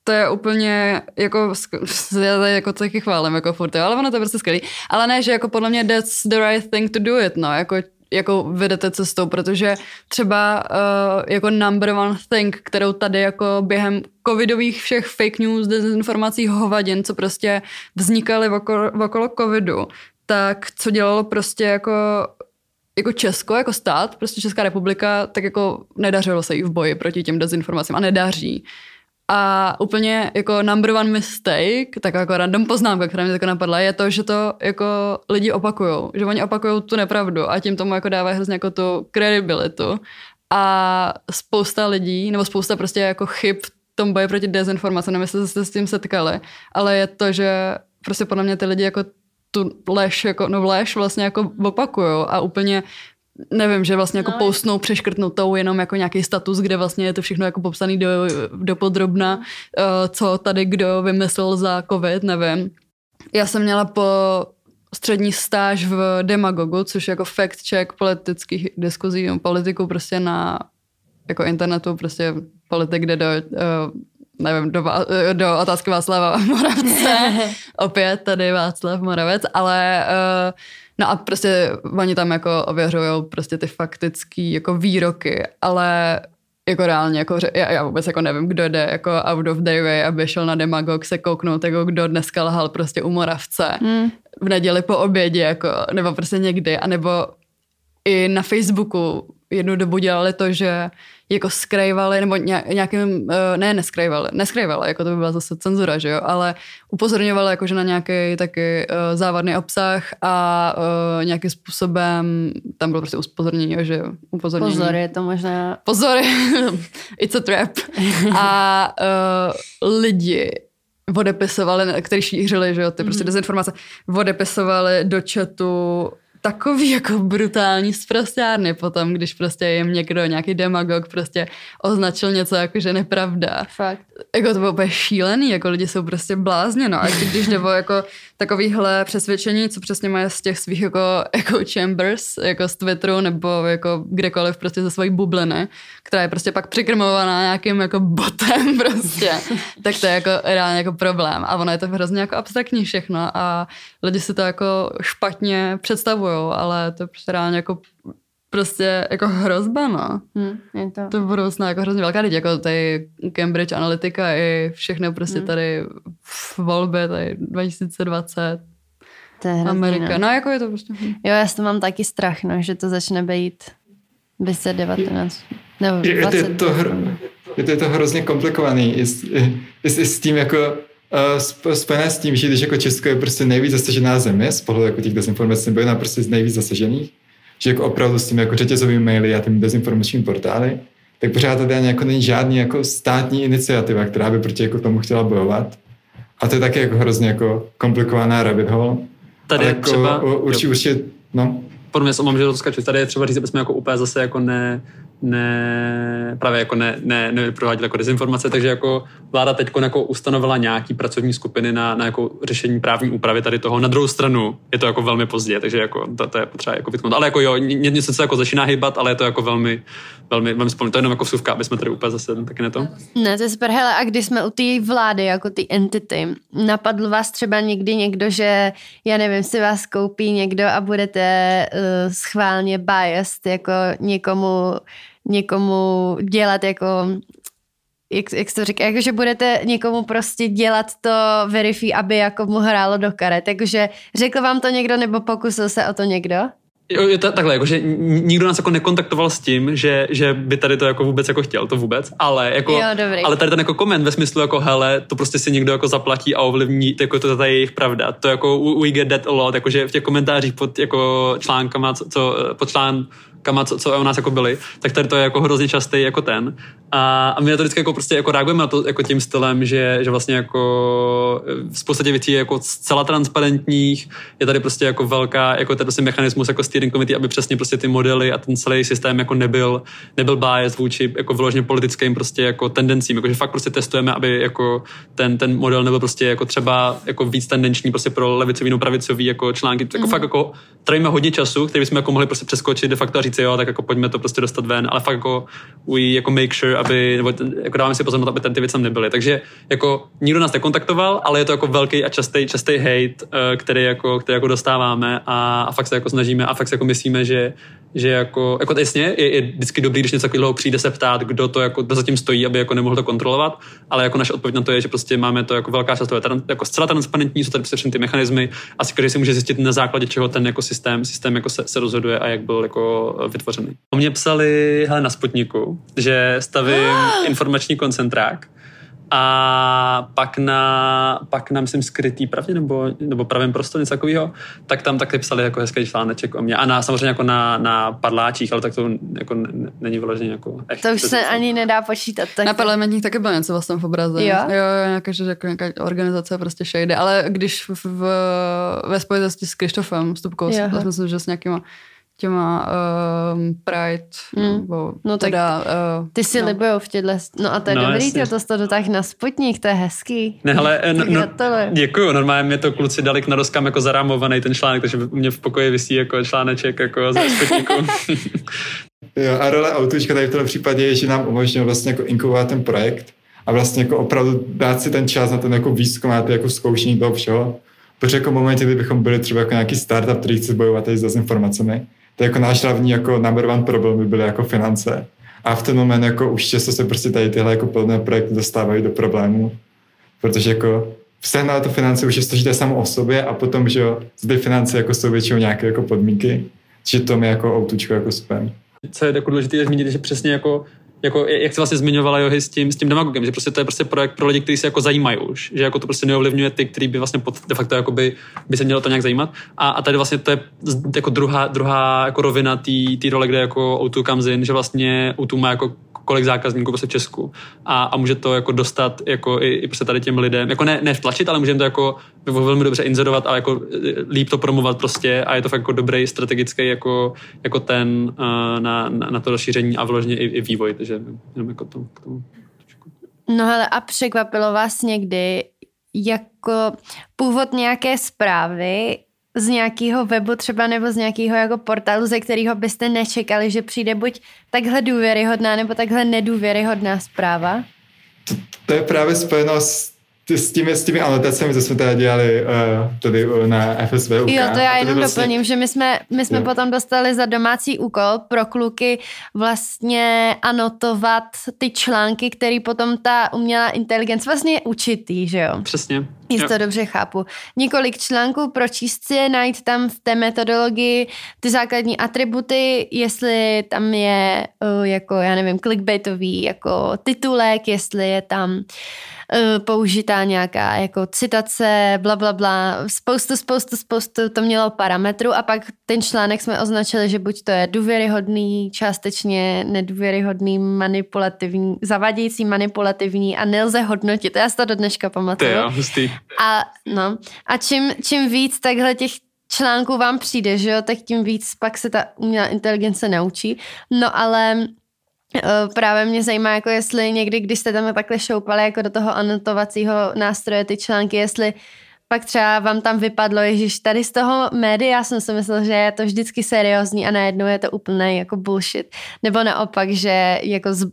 to je úplně, jako, já tady jako taky chválím, jako furt, jo, ale ono to je prostě skvělý. Ale ne, že jako podle mě that's the right thing to do it, no, jako jako vedete cestou, protože třeba uh, jako number one thing, kterou tady jako během covidových všech fake news, dezinformací, hovadin, co prostě vznikaly okolo, okolo covidu, tak co dělalo prostě jako jako Česko, jako stát, prostě Česká republika, tak jako nedařilo se jí v boji proti těm dezinformacím a nedaří. A úplně jako number one mistake, tak jako random poznámka, která mě tak napadla, je to, že to jako lidi opakujou, že oni opakují tu nepravdu a tím tomu jako dávají hrozně jako tu kredibilitu. A spousta lidí, nebo spousta prostě jako chyb v tom boji proti dezinformacím, nevím, jestli jste s tím setkali, ale je to, že prostě podle mě ty lidi jako tu lež, jako, no lež vlastně jako opakujou a úplně nevím, že vlastně jako No, no, postnou přeškrtnutou jenom jako nějaký status, kde vlastně je to všechno jako popsaný do, do podrobna, uh, co tady kdo vymyslel za covid, nevím. Já jsem měla po střední stáž v Demagogu, což je jako fact check politických diskuzí, politiku prostě na jako internetu, prostě politik jde do uh, nevím, do, eh, do otázky Václava Moravce. Opět tady Václav Moravec, ale uh, no a prostě oni tam jako ověřují prostě ty faktický jako výroky, ale jako reálně, jako, já, já vůbec jako nevím, kdo jde jako out of their way, aby šel na demagog se kouknout, jako kdo dneska lhal prostě u Moravce hmm. v neděli po obědě, jako, nebo prostě někdy, anebo i na Facebooku jednu dobu dělali to, že jako skrývali, nebo nějakým, eh, ne neskrývali, neskrývali, jako to by byla zase cenzura, že jo, ale upozorňovali jakože na nějaký taky uh, závadný obsah a uh, nějakým způsobem, tam bylo prostě upozornění, že jo, upozornění. Pozor, je to možná... Pozor, it's a trap. a uh, lidi odepisovali, kteří šířili, že jo, ty prostě mm. dezinformace, odepisovali do chatu takový jako brutální zprostárny potom, když prostě jim někdo, nějaký demagog prostě označil něco jako, že nepravda. Fakt. Jako to bylo úplně šílený, jako lidi jsou prostě blázně, no a když nebo jako takovýhle přesvědčení, co přesně mají z těch svých jako echo chambers, jako z Twitteru nebo jako kdekoliv prostě ze svojí bubliny, která je prostě pak přikrmovaná nějakým jako botem prostě, tak to je jako reálně jako problém. A ono je to hrozně jako abstraktní všechno a lidi si to jako špatně představují, ale to je prostě reálně jako prostě jako hrozba, no. Hmm, je to. To budoucna jako hrozně velká lidi, jako tady Cambridge Analytica i všechno prostě hmm. tady v volbě, tady 2020. To je hrozně, Amerika. No. no jako je to prostě. Jo, já s to mám taky strach, no, že to začne být 2019. Nebo je, je, to, hro, je, to, je to hrozně komplikovaný. I s, i, i s tím jako uh, spojené s tím, že když jako Česko je prostě nejvíc zasažená země z pohledu jako těch dezinformací, nebo jedna prostě z nejvíc zasažených, že jako opravdu s tím jako řetězovými maily a tím dezinformačními portály, tak pořád tady ani jako není žádný jako státní iniciativa, která by proti jako tomu chtěla bojovat. A to je taky jako hrozně jako komplikovaná rabbit hole. Tady jako třeba... Určitě, určitě, no. Podle mě, mám, že to skaču. Tady je třeba říct, jsme jako úplně zase jako ne, ne, právě jako ne, ne, neprováděli jako dezinformace, takže jako vláda teď jako ustanovila nějaký pracovní skupiny na, na jako řešení právní úpravy tady toho. Na druhou stranu je to jako velmi pozdě, takže jako to, to je potřeba jako vytknout. Ale jako jo, něco se jako začíná hýbat, ale je to jako velmi, velmi, velmi spolný. To je jenom jako vsuvka, aby jsme tady úplně zase taky ne to. Ne, to je super. Hele, a když jsme u té vlády, jako ty entity, napadl vás třeba někdy někdo, že já nevím, si vás koupí někdo a budete uh, schválně biased jako někomu někomu dělat jako jak, jak to říká, jakože budete někomu prostě dělat to verify, aby jako mu hrálo do karet. Takže řekl vám to někdo nebo pokusil se o to někdo? Jo, je to takhle, jakože nikdo nás jako nekontaktoval s tím, že, že by tady to jako vůbec jako chtěl, to vůbec, ale jako, jo, dobrý. ale tady ten jako koment ve smyslu jako hele, to prostě si někdo jako zaplatí a ovlivní, jako to tady je jejich pravda. To jako we get that a lot, jakože v těch komentářích pod jako článkama, co, co pod člán, kama, co, co u nás jako byli, tak tady to je jako hrozně častý jako ten. A, a my na to vždycky jako prostě jako reagujeme na to jako tím stylem, že, že vlastně jako v podstatě věcí je jako zcela transparentních, je tady prostě jako velká, jako ten prostě mechanismus jako steering committee, aby přesně prostě ty modely a ten celý systém jako nebyl, nebyl bias vůči jako vyloženě politickým prostě jako tendencím, jakože fakt prostě testujeme, aby jako ten, ten model nebyl prostě jako třeba jako víc tendenční prostě pro levicový nebo pravicový jako články, jako mm-hmm. fakt jako trávíme hodně času, který bychom jako mohli prostě přeskočit de facto a říct, jo, tak jako pojďme to prostě dostat ven, ale fakt jako we jako make sure, aby, nebo jako dáváme si pozor na to, aby ten ty věci tam nebyly. Takže jako nikdo nás nekontaktoval, ale je to jako velký a častý, častý hate, eh, který jako, který jako dostáváme a, a fakt se jako snažíme a fakt se jako myslíme, že, že jako, jako jasně, je, je, vždycky dobrý, když něco takového přijde se ptát, kdo to jako, kdo zatím stojí, aby jako nemohl to kontrolovat, ale jako naše odpověď na to je, že prostě máme to jako velká část, to je jako zcela transparentní, jsou tady všechny ty mechanismy a si každý si může zjistit na základě čeho ten jako systém, systém jako se, se rozhoduje a jak byl jako vytvořený. O mě psali hele, na Sputniku, že stavím informační koncentrák a pak na, pak na myslím, skrytý pravdě nebo, nebo pravém prostoru, něco takového, tak tam taky psali jako hezký článeček o mě. A na, samozřejmě jako na, na padláčích, ale tak to jako není vyloženě jako echt. To už se ani nedá počítat. Tak na parlamentních taky bylo něco vlastně v obraze. Jo? Jo, nějaká, že jako nějaká organizace prostě shady, ale když v, v, ve spojitosti s Krištofem Stupkou, myslím, že s nějakýma těma uh, Pride, mm. nebo no teda, tak uh, ty si no. libujou v těchto, no a to je no, dobrý, ty to to dotáh na Sputnik, to je hezký. Ne, hele, eh, no, no, děkuju, normálně mě to kluci dali k nadoskám jako zarámovaný ten článek, takže mě v pokoji vysí jako článeček jako ze Sputniku. jo, a role autučka tady v tom případě je, že nám umožňuje vlastně jako inkubovat ten projekt a vlastně jako opravdu dát si ten čas na ten jako výzkum, na to jako zkoušení toho všeho. Protože jako v momentě, kdybychom byli třeba jako nějaký startup, který chce bojovat tady s dezinformacemi, to jako náš hlavní jako number one problém by byly jako finance. A v ten moment jako už často se prostě tady tyhle jako plné projekty dostávají do problémů, protože jako sehnat to finance už je složité samo o sobě a potom, že zde finance jako jsou většinou nějaké jako podmínky, že to mi jako autučko jako spam. Co je jako důležité je zmínit, že přesně jako jako, jak se vlastně zmiňovala Johy s tím, s tím demagogem, že prostě to je prostě projekt pro lidi, kteří se jako zajímají už, že jako to prostě neovlivňuje ty, který by vlastně pod, de facto jako by, by se mělo to nějak zajímat. A, a tady vlastně to je jako druhá, druhá jako rovina té role, kde jako O2 comes in, že vlastně O2 má jako kolik zákazníků prostě v Česku a, a může to jako dostat jako i, i prostě tady těm lidem, jako ne, ne vtlačit, ale můžeme to jako velmi dobře inzerovat a jako e, líp to promovat prostě a je to fakt jako dobrý strategický jako, jako ten uh, na, na, na, to rozšíření a vložně i, i vývoj, takže jenom jako to, k tomu. No hele, a překvapilo vás někdy jako původ nějaké zprávy, z nějakého webu třeba nebo z nějakého jako portálu, ze kterého byste nečekali, že přijde buď takhle důvěryhodná nebo takhle nedůvěryhodná zpráva? To, to je právě spojeno s s těmi, s těmi anotacemi, co jsme teda dělali uh, tady uh, na FSV. UK. Jo, to já jenom vlastně... doplním, že my jsme, my jsme potom dostali za domácí úkol pro kluky vlastně anotovat ty články, které potom ta umělá inteligence vlastně učitý, že jo? Přesně. Jestli to dobře chápu. Několik článků, pročíst si je, najít tam v té metodologii ty základní atributy, jestli tam je uh, jako, já nevím, clickbaitový jako titulek, jestli je tam uh, použitá nějaká jako citace, bla, bla, bla, spoustu, spoustu, spoustu to mělo parametrů a pak ten článek jsme označili, že buď to je důvěryhodný, částečně nedůvěryhodný, manipulativní, zavadějící, manipulativní a nelze hodnotit. Já si to do dneška pamatuju. A, no, a čím, čím víc takhle těch článků vám přijde, že jo, tak tím víc pak se ta umělá inteligence naučí. No ale Eh, právě mě zajímá, jako jestli někdy, když jste tam takhle šoupali jako do toho anotovacího nástroje ty články, jestli pak třeba vám tam vypadlo, ježiš, tady z toho média jsem si myslel, že je to vždycky seriózní a najednou je to úplný jako bullshit. Nebo naopak, že jako z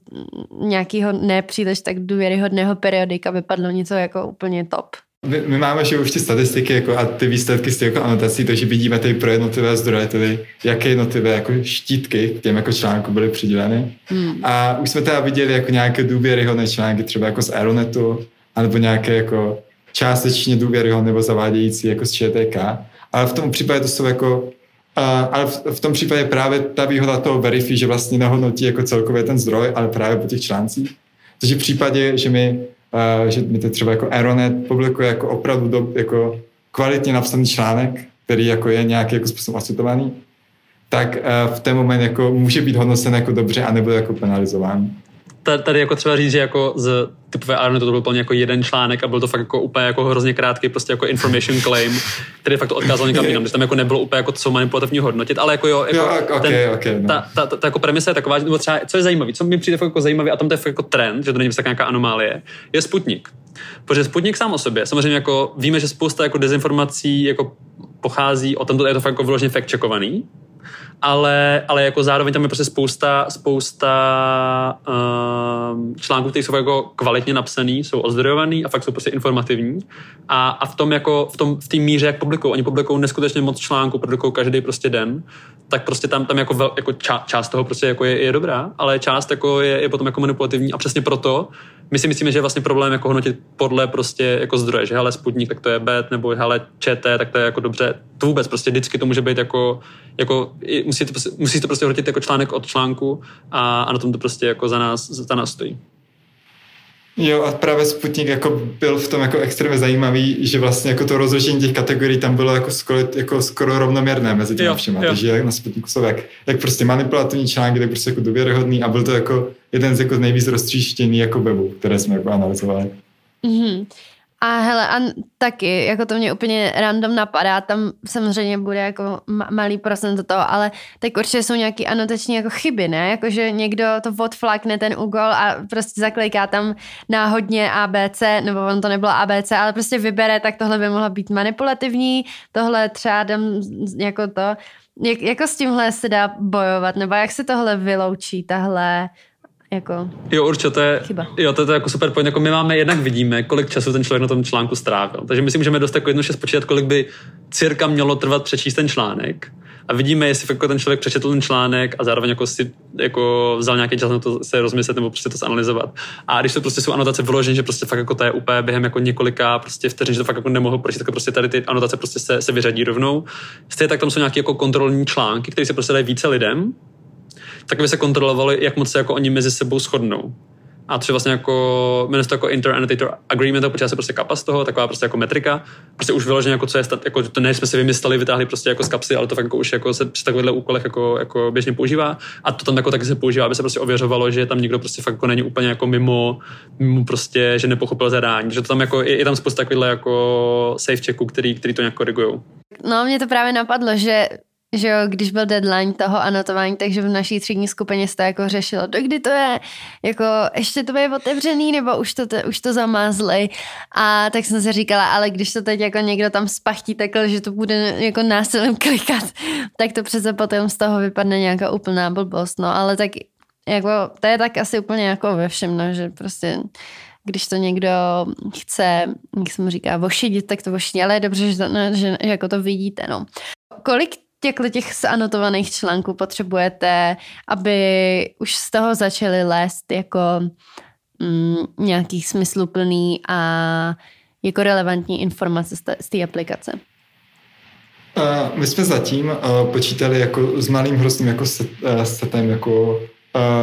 nějakého nepříliš tak důvěryhodného periodika vypadlo něco jako úplně top. My, my máme že už ty statistiky jako, a ty výsledky z těch jako anotací, takže vidíme tady pro jednotlivé zdroje, tedy jaké jednotlivé jako štítky k těm jako článku byly přiděleny. Hmm. A už jsme teda viděli jako nějaké důvěryhodné články, třeba jako z Aeronetu, anebo nějaké jako částečně důvěryhodné nebo zavádějící jako z ČTK. Ale v tom případě to jsou jako uh, ale v, v, tom případě právě ta výhoda toho Verify, že vlastně nehodnotí jako celkově ten zdroj, ale právě po těch článcích. Takže v případě, že my že mi to třeba jako Aeronet publikuje jako opravdu do, jako kvalitně napsaný článek, který jako je nějaký jako způsob ocitovaný, tak v ten moment jako může být hodnocen jako dobře a nebude jako penalizován tady jako třeba říct, že jako z typové Army to byl úplně jako jeden článek a byl to fakt jako úplně jako hrozně krátký prostě jako information claim, který fakt to odkázal někam jinam, že tam jako nebylo úplně jako co manipulativně hodnotit, ale jako jo, jako jo okay, ten, okay, no. ta, ta, ta, ta, jako premisa je taková, nebo třeba, co je zajímavé, co mi přijde fakt jako zajímavé a tam to je fakt jako trend, že to není nějaká anomálie, je Sputnik. Protože Sputnik sám o sobě, samozřejmě jako víme, že spousta jako dezinformací jako pochází o tomto, je to fakt jako vyloženě fact checkovaný, ale, ale jako zároveň tam je prostě spousta, spousta uh, článků, které jsou jako kvalitně napsaný, jsou ozdrojovaný a fakt jsou prostě informativní. A, a v tom jako, v tom, v té míře, jak publikují, oni publikují neskutečně moc článků, produkují každý prostě den, tak prostě tam, tam jako, vel, jako ča, část toho prostě jako je, je dobrá, ale část jako je, je potom jako manipulativní a přesně proto my si myslíme, že je vlastně problém jako hodnotit podle prostě jako zdroje, že hele Sputnik, tak to je bet, nebo hele ČT, tak to je jako dobře. To vůbec prostě vždycky to může být jako, jako musí, to, prostě, musí to prostě hodnotit jako článek od článku a, a na tom to prostě jako za nás, za nás stojí. Jo a právě Sputnik jako byl v tom jako extrémně zajímavý, že vlastně jako to rozložení těch kategorií tam bylo jako skoro, jako skoro rovnoměrné mezi těmi všema. Takže na Sputniku jsou jak, jak prostě manipulativní články, tak prostě jako důvěryhodný a byl to jako jeden z jako nejvíc roztříštěný jako webů, které jsme jako analyzovali. Mm-hmm. A hele, a taky, jako to mě úplně random napadá, tam samozřejmě bude jako malý procent toho, ale tak určitě jsou nějaké anotační jako chyby, ne? Jakože někdo to odflakne ten úgol a prostě zakliká tam náhodně ABC, nebo on to nebylo ABC, ale prostě vybere, tak tohle by mohlo být manipulativní, tohle třeba dám jako to. Jak, jako s tímhle se dá bojovat, nebo jak se tohle vyloučí, tahle jako jo, určitě, to je, chyba. Jo, to je, to jako super point. Jako my máme, jednak vidíme, kolik času ten člověk na tom článku strávil. Takže my si můžeme dost jako jednoduše spočítat, kolik by cirka mělo trvat přečíst ten článek. a vidíme, jestli jako ten člověk přečetl ten článek a zároveň jako si jako vzal nějaký čas na to se rozmyslet nebo prostě to zanalizovat. A když to prostě jsou anotace vložen, že prostě fakt jako to je úplně během jako několika prostě vteřin, že to fakt jako nemohl prostě, tak prostě tady ty anotace prostě se, se vyřadí rovnou. Stejně tak tam jsou nějaké jako kontrolní články, které se prostě dají více lidem, tak aby se kontrolovali, jak moc se jako oni mezi sebou shodnou a to je vlastně jako, jmenuje se to jako Inter-Annotator Agreement, a se prostě kapa z toho, taková prostě jako metrika. Prostě už vyloženě jako co je, stat, jako to nejsme si vymysleli, vytáhli prostě jako z kapsy, ale to fakt jako už jako se při takovýchhle úkolech jako, jako běžně používá. A to tam jako taky se používá, aby se prostě ověřovalo, že tam někdo prostě fakt jako není úplně jako mimo, mimo prostě, že nepochopil zadání. Že to tam jako, je, je tam spousta takovýchhle jako safe checků, který, který to nějak korigují. No, mě to právě napadlo, že že jo, když byl deadline toho anotování, takže v naší třídní skupině se to jako řešilo, do kdy to je, jako ještě to je otevřený, nebo už to, už to zamázli. A tak jsem si říkala, ale když to teď jako někdo tam spachtí takhle, že to bude jako násilím klikat, tak to přece potom z toho vypadne nějaká úplná blbost. No, ale tak jako, to je tak asi úplně jako ve všem, no, že prostě když to někdo chce, jak se mu říká, vošidit, tak to vošidí, ale je dobře, že, to, no, že jako to vidíte, no. Kolik těchto těch zanotovaných článků potřebujete, aby už z toho začali lézt jako mm, nějaký smysluplný a jako relevantní informace z té aplikace? My jsme zatím počítali jako s malým hrostným jako set, setem jako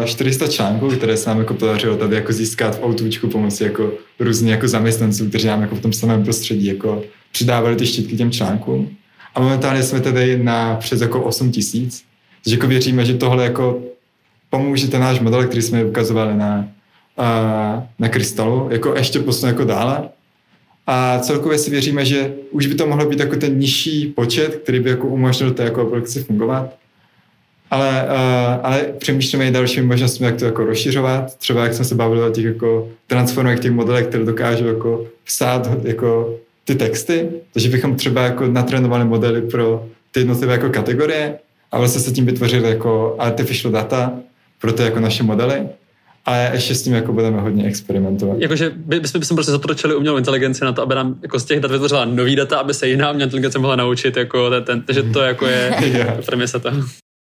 uh, 400 článků, které se nám jako podařilo tady jako získat v outůčku pomocí jako různých jako zaměstnanců, kteří nám jako v tom samém prostředí jako přidávali ty štítky těm článkům. A momentálně jsme tady na přes jako 8 tisíc. Takže jako věříme, že tohle jako pomůže ten náš model, který jsme ukazovali na, na krystalu, jako ještě posunout jako dále. A celkově si věříme, že už by to mohlo být jako ten nižší počet, který by jako umožnil té jako aplikaci fungovat. Ale, ale přemýšlíme i dalšími možnostmi, jak to jako rozšiřovat. Třeba jak jsme se bavili o těch jako transformech těch modelech, které dokážou jako psát jako ty texty, takže bychom třeba jako natrénovali modely pro ty jednotlivé jako kategorie a vlastně se tím vytvořili jako artificial data pro ty jako naše modely. A ještě s tím jako budeme hodně experimentovat. Jakože by, bychom, bychom prostě zatročili umělou inteligenci na to, aby nám jako z těch dat vytvořila nový data, aby se jiná umělá inteligence mohla naučit, jako ten, ten, takže to jako je yeah. toho.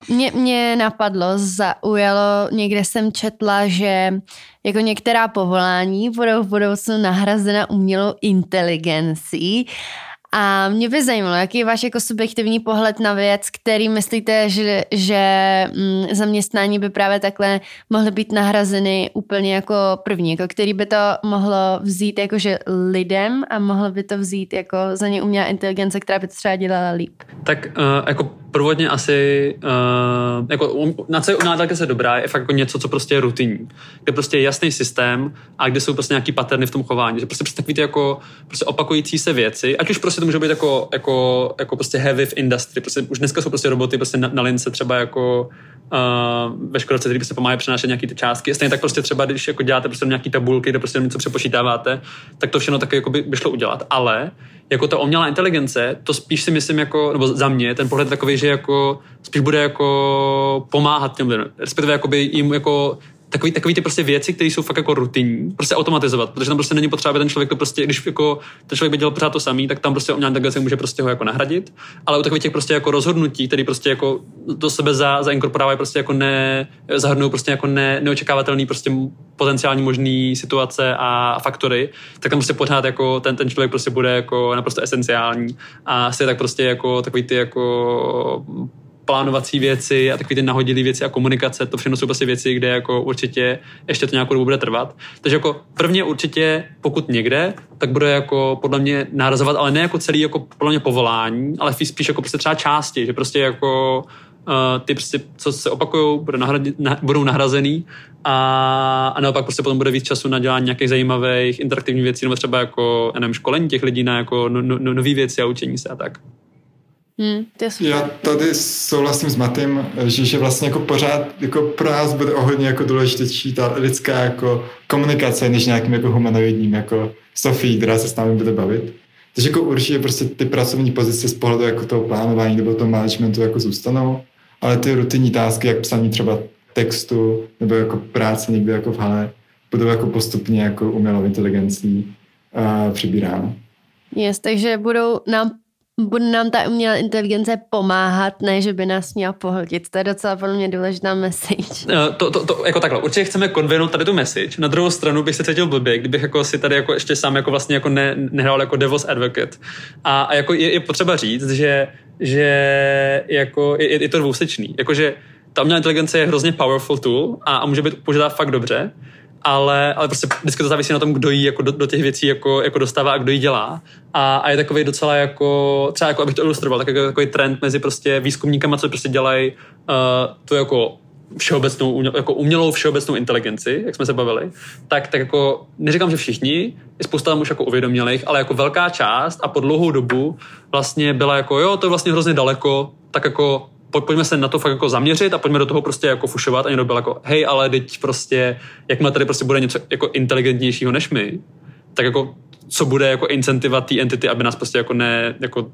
Mě, mě napadlo, zaujalo, někde jsem četla, že jako některá povolání budou v budoucnu nahrazena umělou inteligencí a mě by zajímalo, jaký je váš jako subjektivní pohled na věc, který myslíte, že, že mm, zaměstnání by právě takhle mohly být nahrazeny úplně jako první, jako který by to mohlo vzít jakože lidem a mohlo by to vzít jako za ně umělá inteligence, která by to třeba dělala líp. Tak uh, jako prvodně asi, uh, jako na co je umělá se dobrá, je fakt jako něco, co prostě je rutinní. Kde prostě je jasný systém a kde jsou prostě nějaký paterny v tom chování. Že prostě, prostě takový ty jako prostě opakující se věci, ať už prostě to může být jako, jako, jako prostě heavy v industry. Prostě už dneska jsou prostě roboty prostě na, na lince třeba jako ve školce, který prostě pomáhají přenášet nějaké ty částky. Stejně tak prostě třeba, když jako děláte prostě nějaký tabulky, kde prostě něco přepočítáváte, tak to všechno taky jako by, by šlo udělat. Ale jako ta umělá inteligence, to spíš si myslím jako, nebo za mě, ten pohled takový, že jako spíš bude jako pomáhat těm lidem, respektive by jim jako takový, takový ty prostě věci, které jsou fakt jako rutinní, prostě automatizovat, protože tam prostě není potřeba, ten člověk to prostě, když jako ten člověk by dělal pořád to samý, tak tam prostě umělá inteligence může prostě ho jako nahradit, ale u takových těch prostě jako rozhodnutí, které prostě jako do sebe za, zainkorporávají prostě jako ne, zahrnou prostě jako ne, neočekávatelný prostě potenciální možný situace a faktory, tak tam prostě pořád jako ten, ten člověk prostě bude jako naprosto esenciální. A asi tak prostě jako takový ty jako plánovací věci a takové ty nahodilé věci a komunikace, to všechno jsou prostě věci, kde jako určitě ještě to nějakou dobu bude trvat. Takže jako prvně určitě, pokud někde, tak bude jako podle mě nárazovat, ale ne jako celý jako podle mě povolání, ale spíš jako prostě třeba části, že prostě jako uh, ty prostě, co se opakují, bude nahradit, na, budou nahrazený a, a naopak prostě potom bude víc času na dělání nějakých zajímavých interaktivních věcí, nebo třeba jako, já nevím, školení těch lidí na jako no, no, no, nové věci a učení se a tak. Hmm, Já tady souhlasím s Matým, že, že vlastně jako pořád jako pro nás bude o hodně jako důležitější ta lidská jako komunikace, než nějakým jako humanoidním jako Sofii, která se s námi bude bavit. Takže jako určitě prostě ty pracovní pozice z pohledu jako toho plánování nebo toho managementu jako zůstanou, ale ty rutinní tásky, jak psaní třeba textu nebo jako práce někde jako v hale, budou jako postupně jako umělou inteligencí uh, přibírány. Yes, takže budou nám bude nám ta umělá inteligence pomáhat, ne, že by nás měla pohltit. To je docela podle mě důležitá message. Uh, to, to, to, jako takhle, určitě chceme konvenout tady tu message. Na druhou stranu bych se cítil blbě, kdybych jako si tady jako ještě sám jako vlastně jako ne, nehrál jako devil's advocate. A, a jako je, je, potřeba říct, že, že jako je, je to dvousečný. Jakože ta umělá inteligence je hrozně powerful tool a, a může být použitá fakt dobře, ale, ale prostě vždycky to závisí na tom, kdo jí jako do, do těch věcí jako, jako dostává a kdo jí dělá. A, a je takový docela jako, třeba jako abych to ilustroval, tak jako takový trend mezi prostě výzkumníkama, co prostě dělají uh, to jako všeobecnou, jako umělou všeobecnou inteligenci, jak jsme se bavili, tak, tak jako neříkám, že všichni, je spousta tam už jako uvědomělých, ale jako velká část a po dlouhou dobu vlastně byla jako, jo, to je vlastně hrozně daleko, tak jako pojďme se na to fakt jako zaměřit a pojďme do toho prostě jako fušovat a někdo byl jako, hej, ale teď prostě, jakmile tady prostě bude něco jako inteligentnějšího než my, tak jako co bude jako incentiva té entity, aby nás prostě jako ne, jako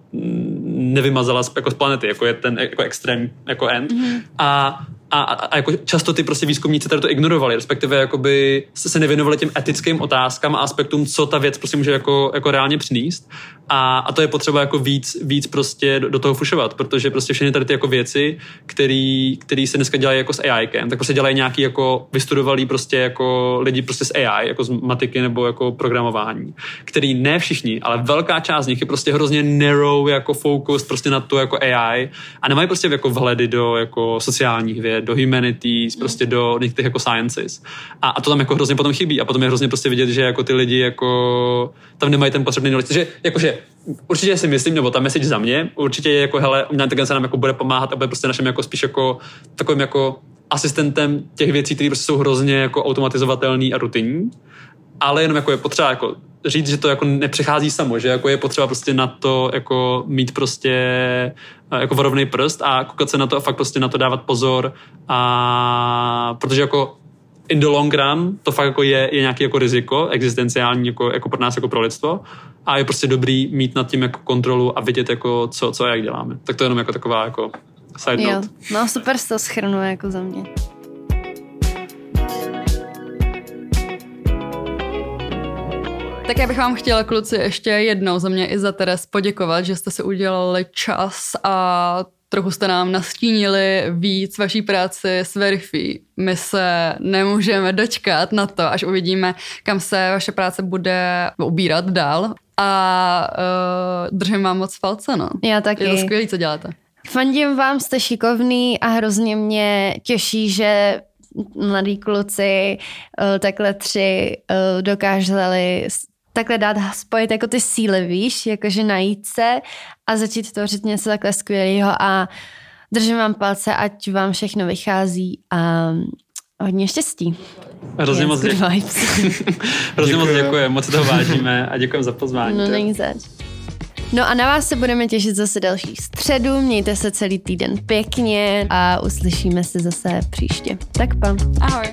nevymazala z, jako z planety, jako je ten jako extrém jako end. Mm-hmm. A a, a, a jako často ty prostě výzkumníci tady to ignorovali, respektive jakoby se, se nevěnovali těm etickým otázkám a aspektům, co ta věc prostě může jako, jako reálně přinést. A, a to je potřeba jako víc, víc prostě do, do toho fušovat, protože prostě všechny tady ty jako věci, který se dneska dělají jako s AI, tak prostě dělají nějaký jako vystudovalý prostě jako lidi prostě s AI, jako z matiky nebo jako programování, který ne všichni, ale velká část z nich je prostě hrozně narrow jako focus prostě na to jako AI a nemají prostě jako vhledy do jako sociálních věd, do humanities, prostě do některých jako sciences. A, a to tam jako hrozně potom chybí. A potom je hrozně prostě vidět, že jako ty lidi jako tam nemají ten potřebný knowledge. Takže jakože určitě si myslím, nebo ta message za mě, určitě je jako, hele, umělá inteligence nám jako bude pomáhat a bude prostě našem jako spíš jako takovým jako asistentem těch věcí, které prostě jsou hrozně jako automatizovatelné a rutinní, ale jenom jako je potřeba jako říct, že to jako nepřichází samo, že jako je potřeba prostě na to jako mít prostě eh, jako varovný prst a koukat se na to a fakt prostě na to dávat pozor a protože jako in the long run to fakt jako je, je nějaký jako riziko existenciální jako, jako pro nás jako pro lidstvo a je prostě dobrý mít nad tím jako kontrolu a vidět jako co, co a jak děláme. Tak to je jenom jako taková jako side note. Jo. No super to schrnuje jako za mě. Tak já bych vám chtěla, kluci, ještě jednou za mě i za Teres poděkovat, že jste si udělali čas a trochu jste nám nastínili víc vaší práci s Verify. My se nemůžeme dočkat na to, až uvidíme, kam se vaše práce bude ubírat dál. A uh, držím vám moc palce, no. Já taky. Je to skvělé, co děláte. Fandím vám, jste šikovný a hrozně mě těší, že mladí kluci, uh, takhle tři, uh, dokázali takhle dát spojit jako ty síly, víš, jakože najít se a začít tvořit něco takhle skvělého a držím vám palce, ať vám všechno vychází a hodně štěstí. Hrozně moc, děkuji. Hrozně moc děkuji, moc toho vážíme a děkujeme za pozvání. No není zač. No a na vás se budeme těšit zase další středu, mějte se celý týden pěkně a uslyšíme se zase příště. Tak pa. Ahoj.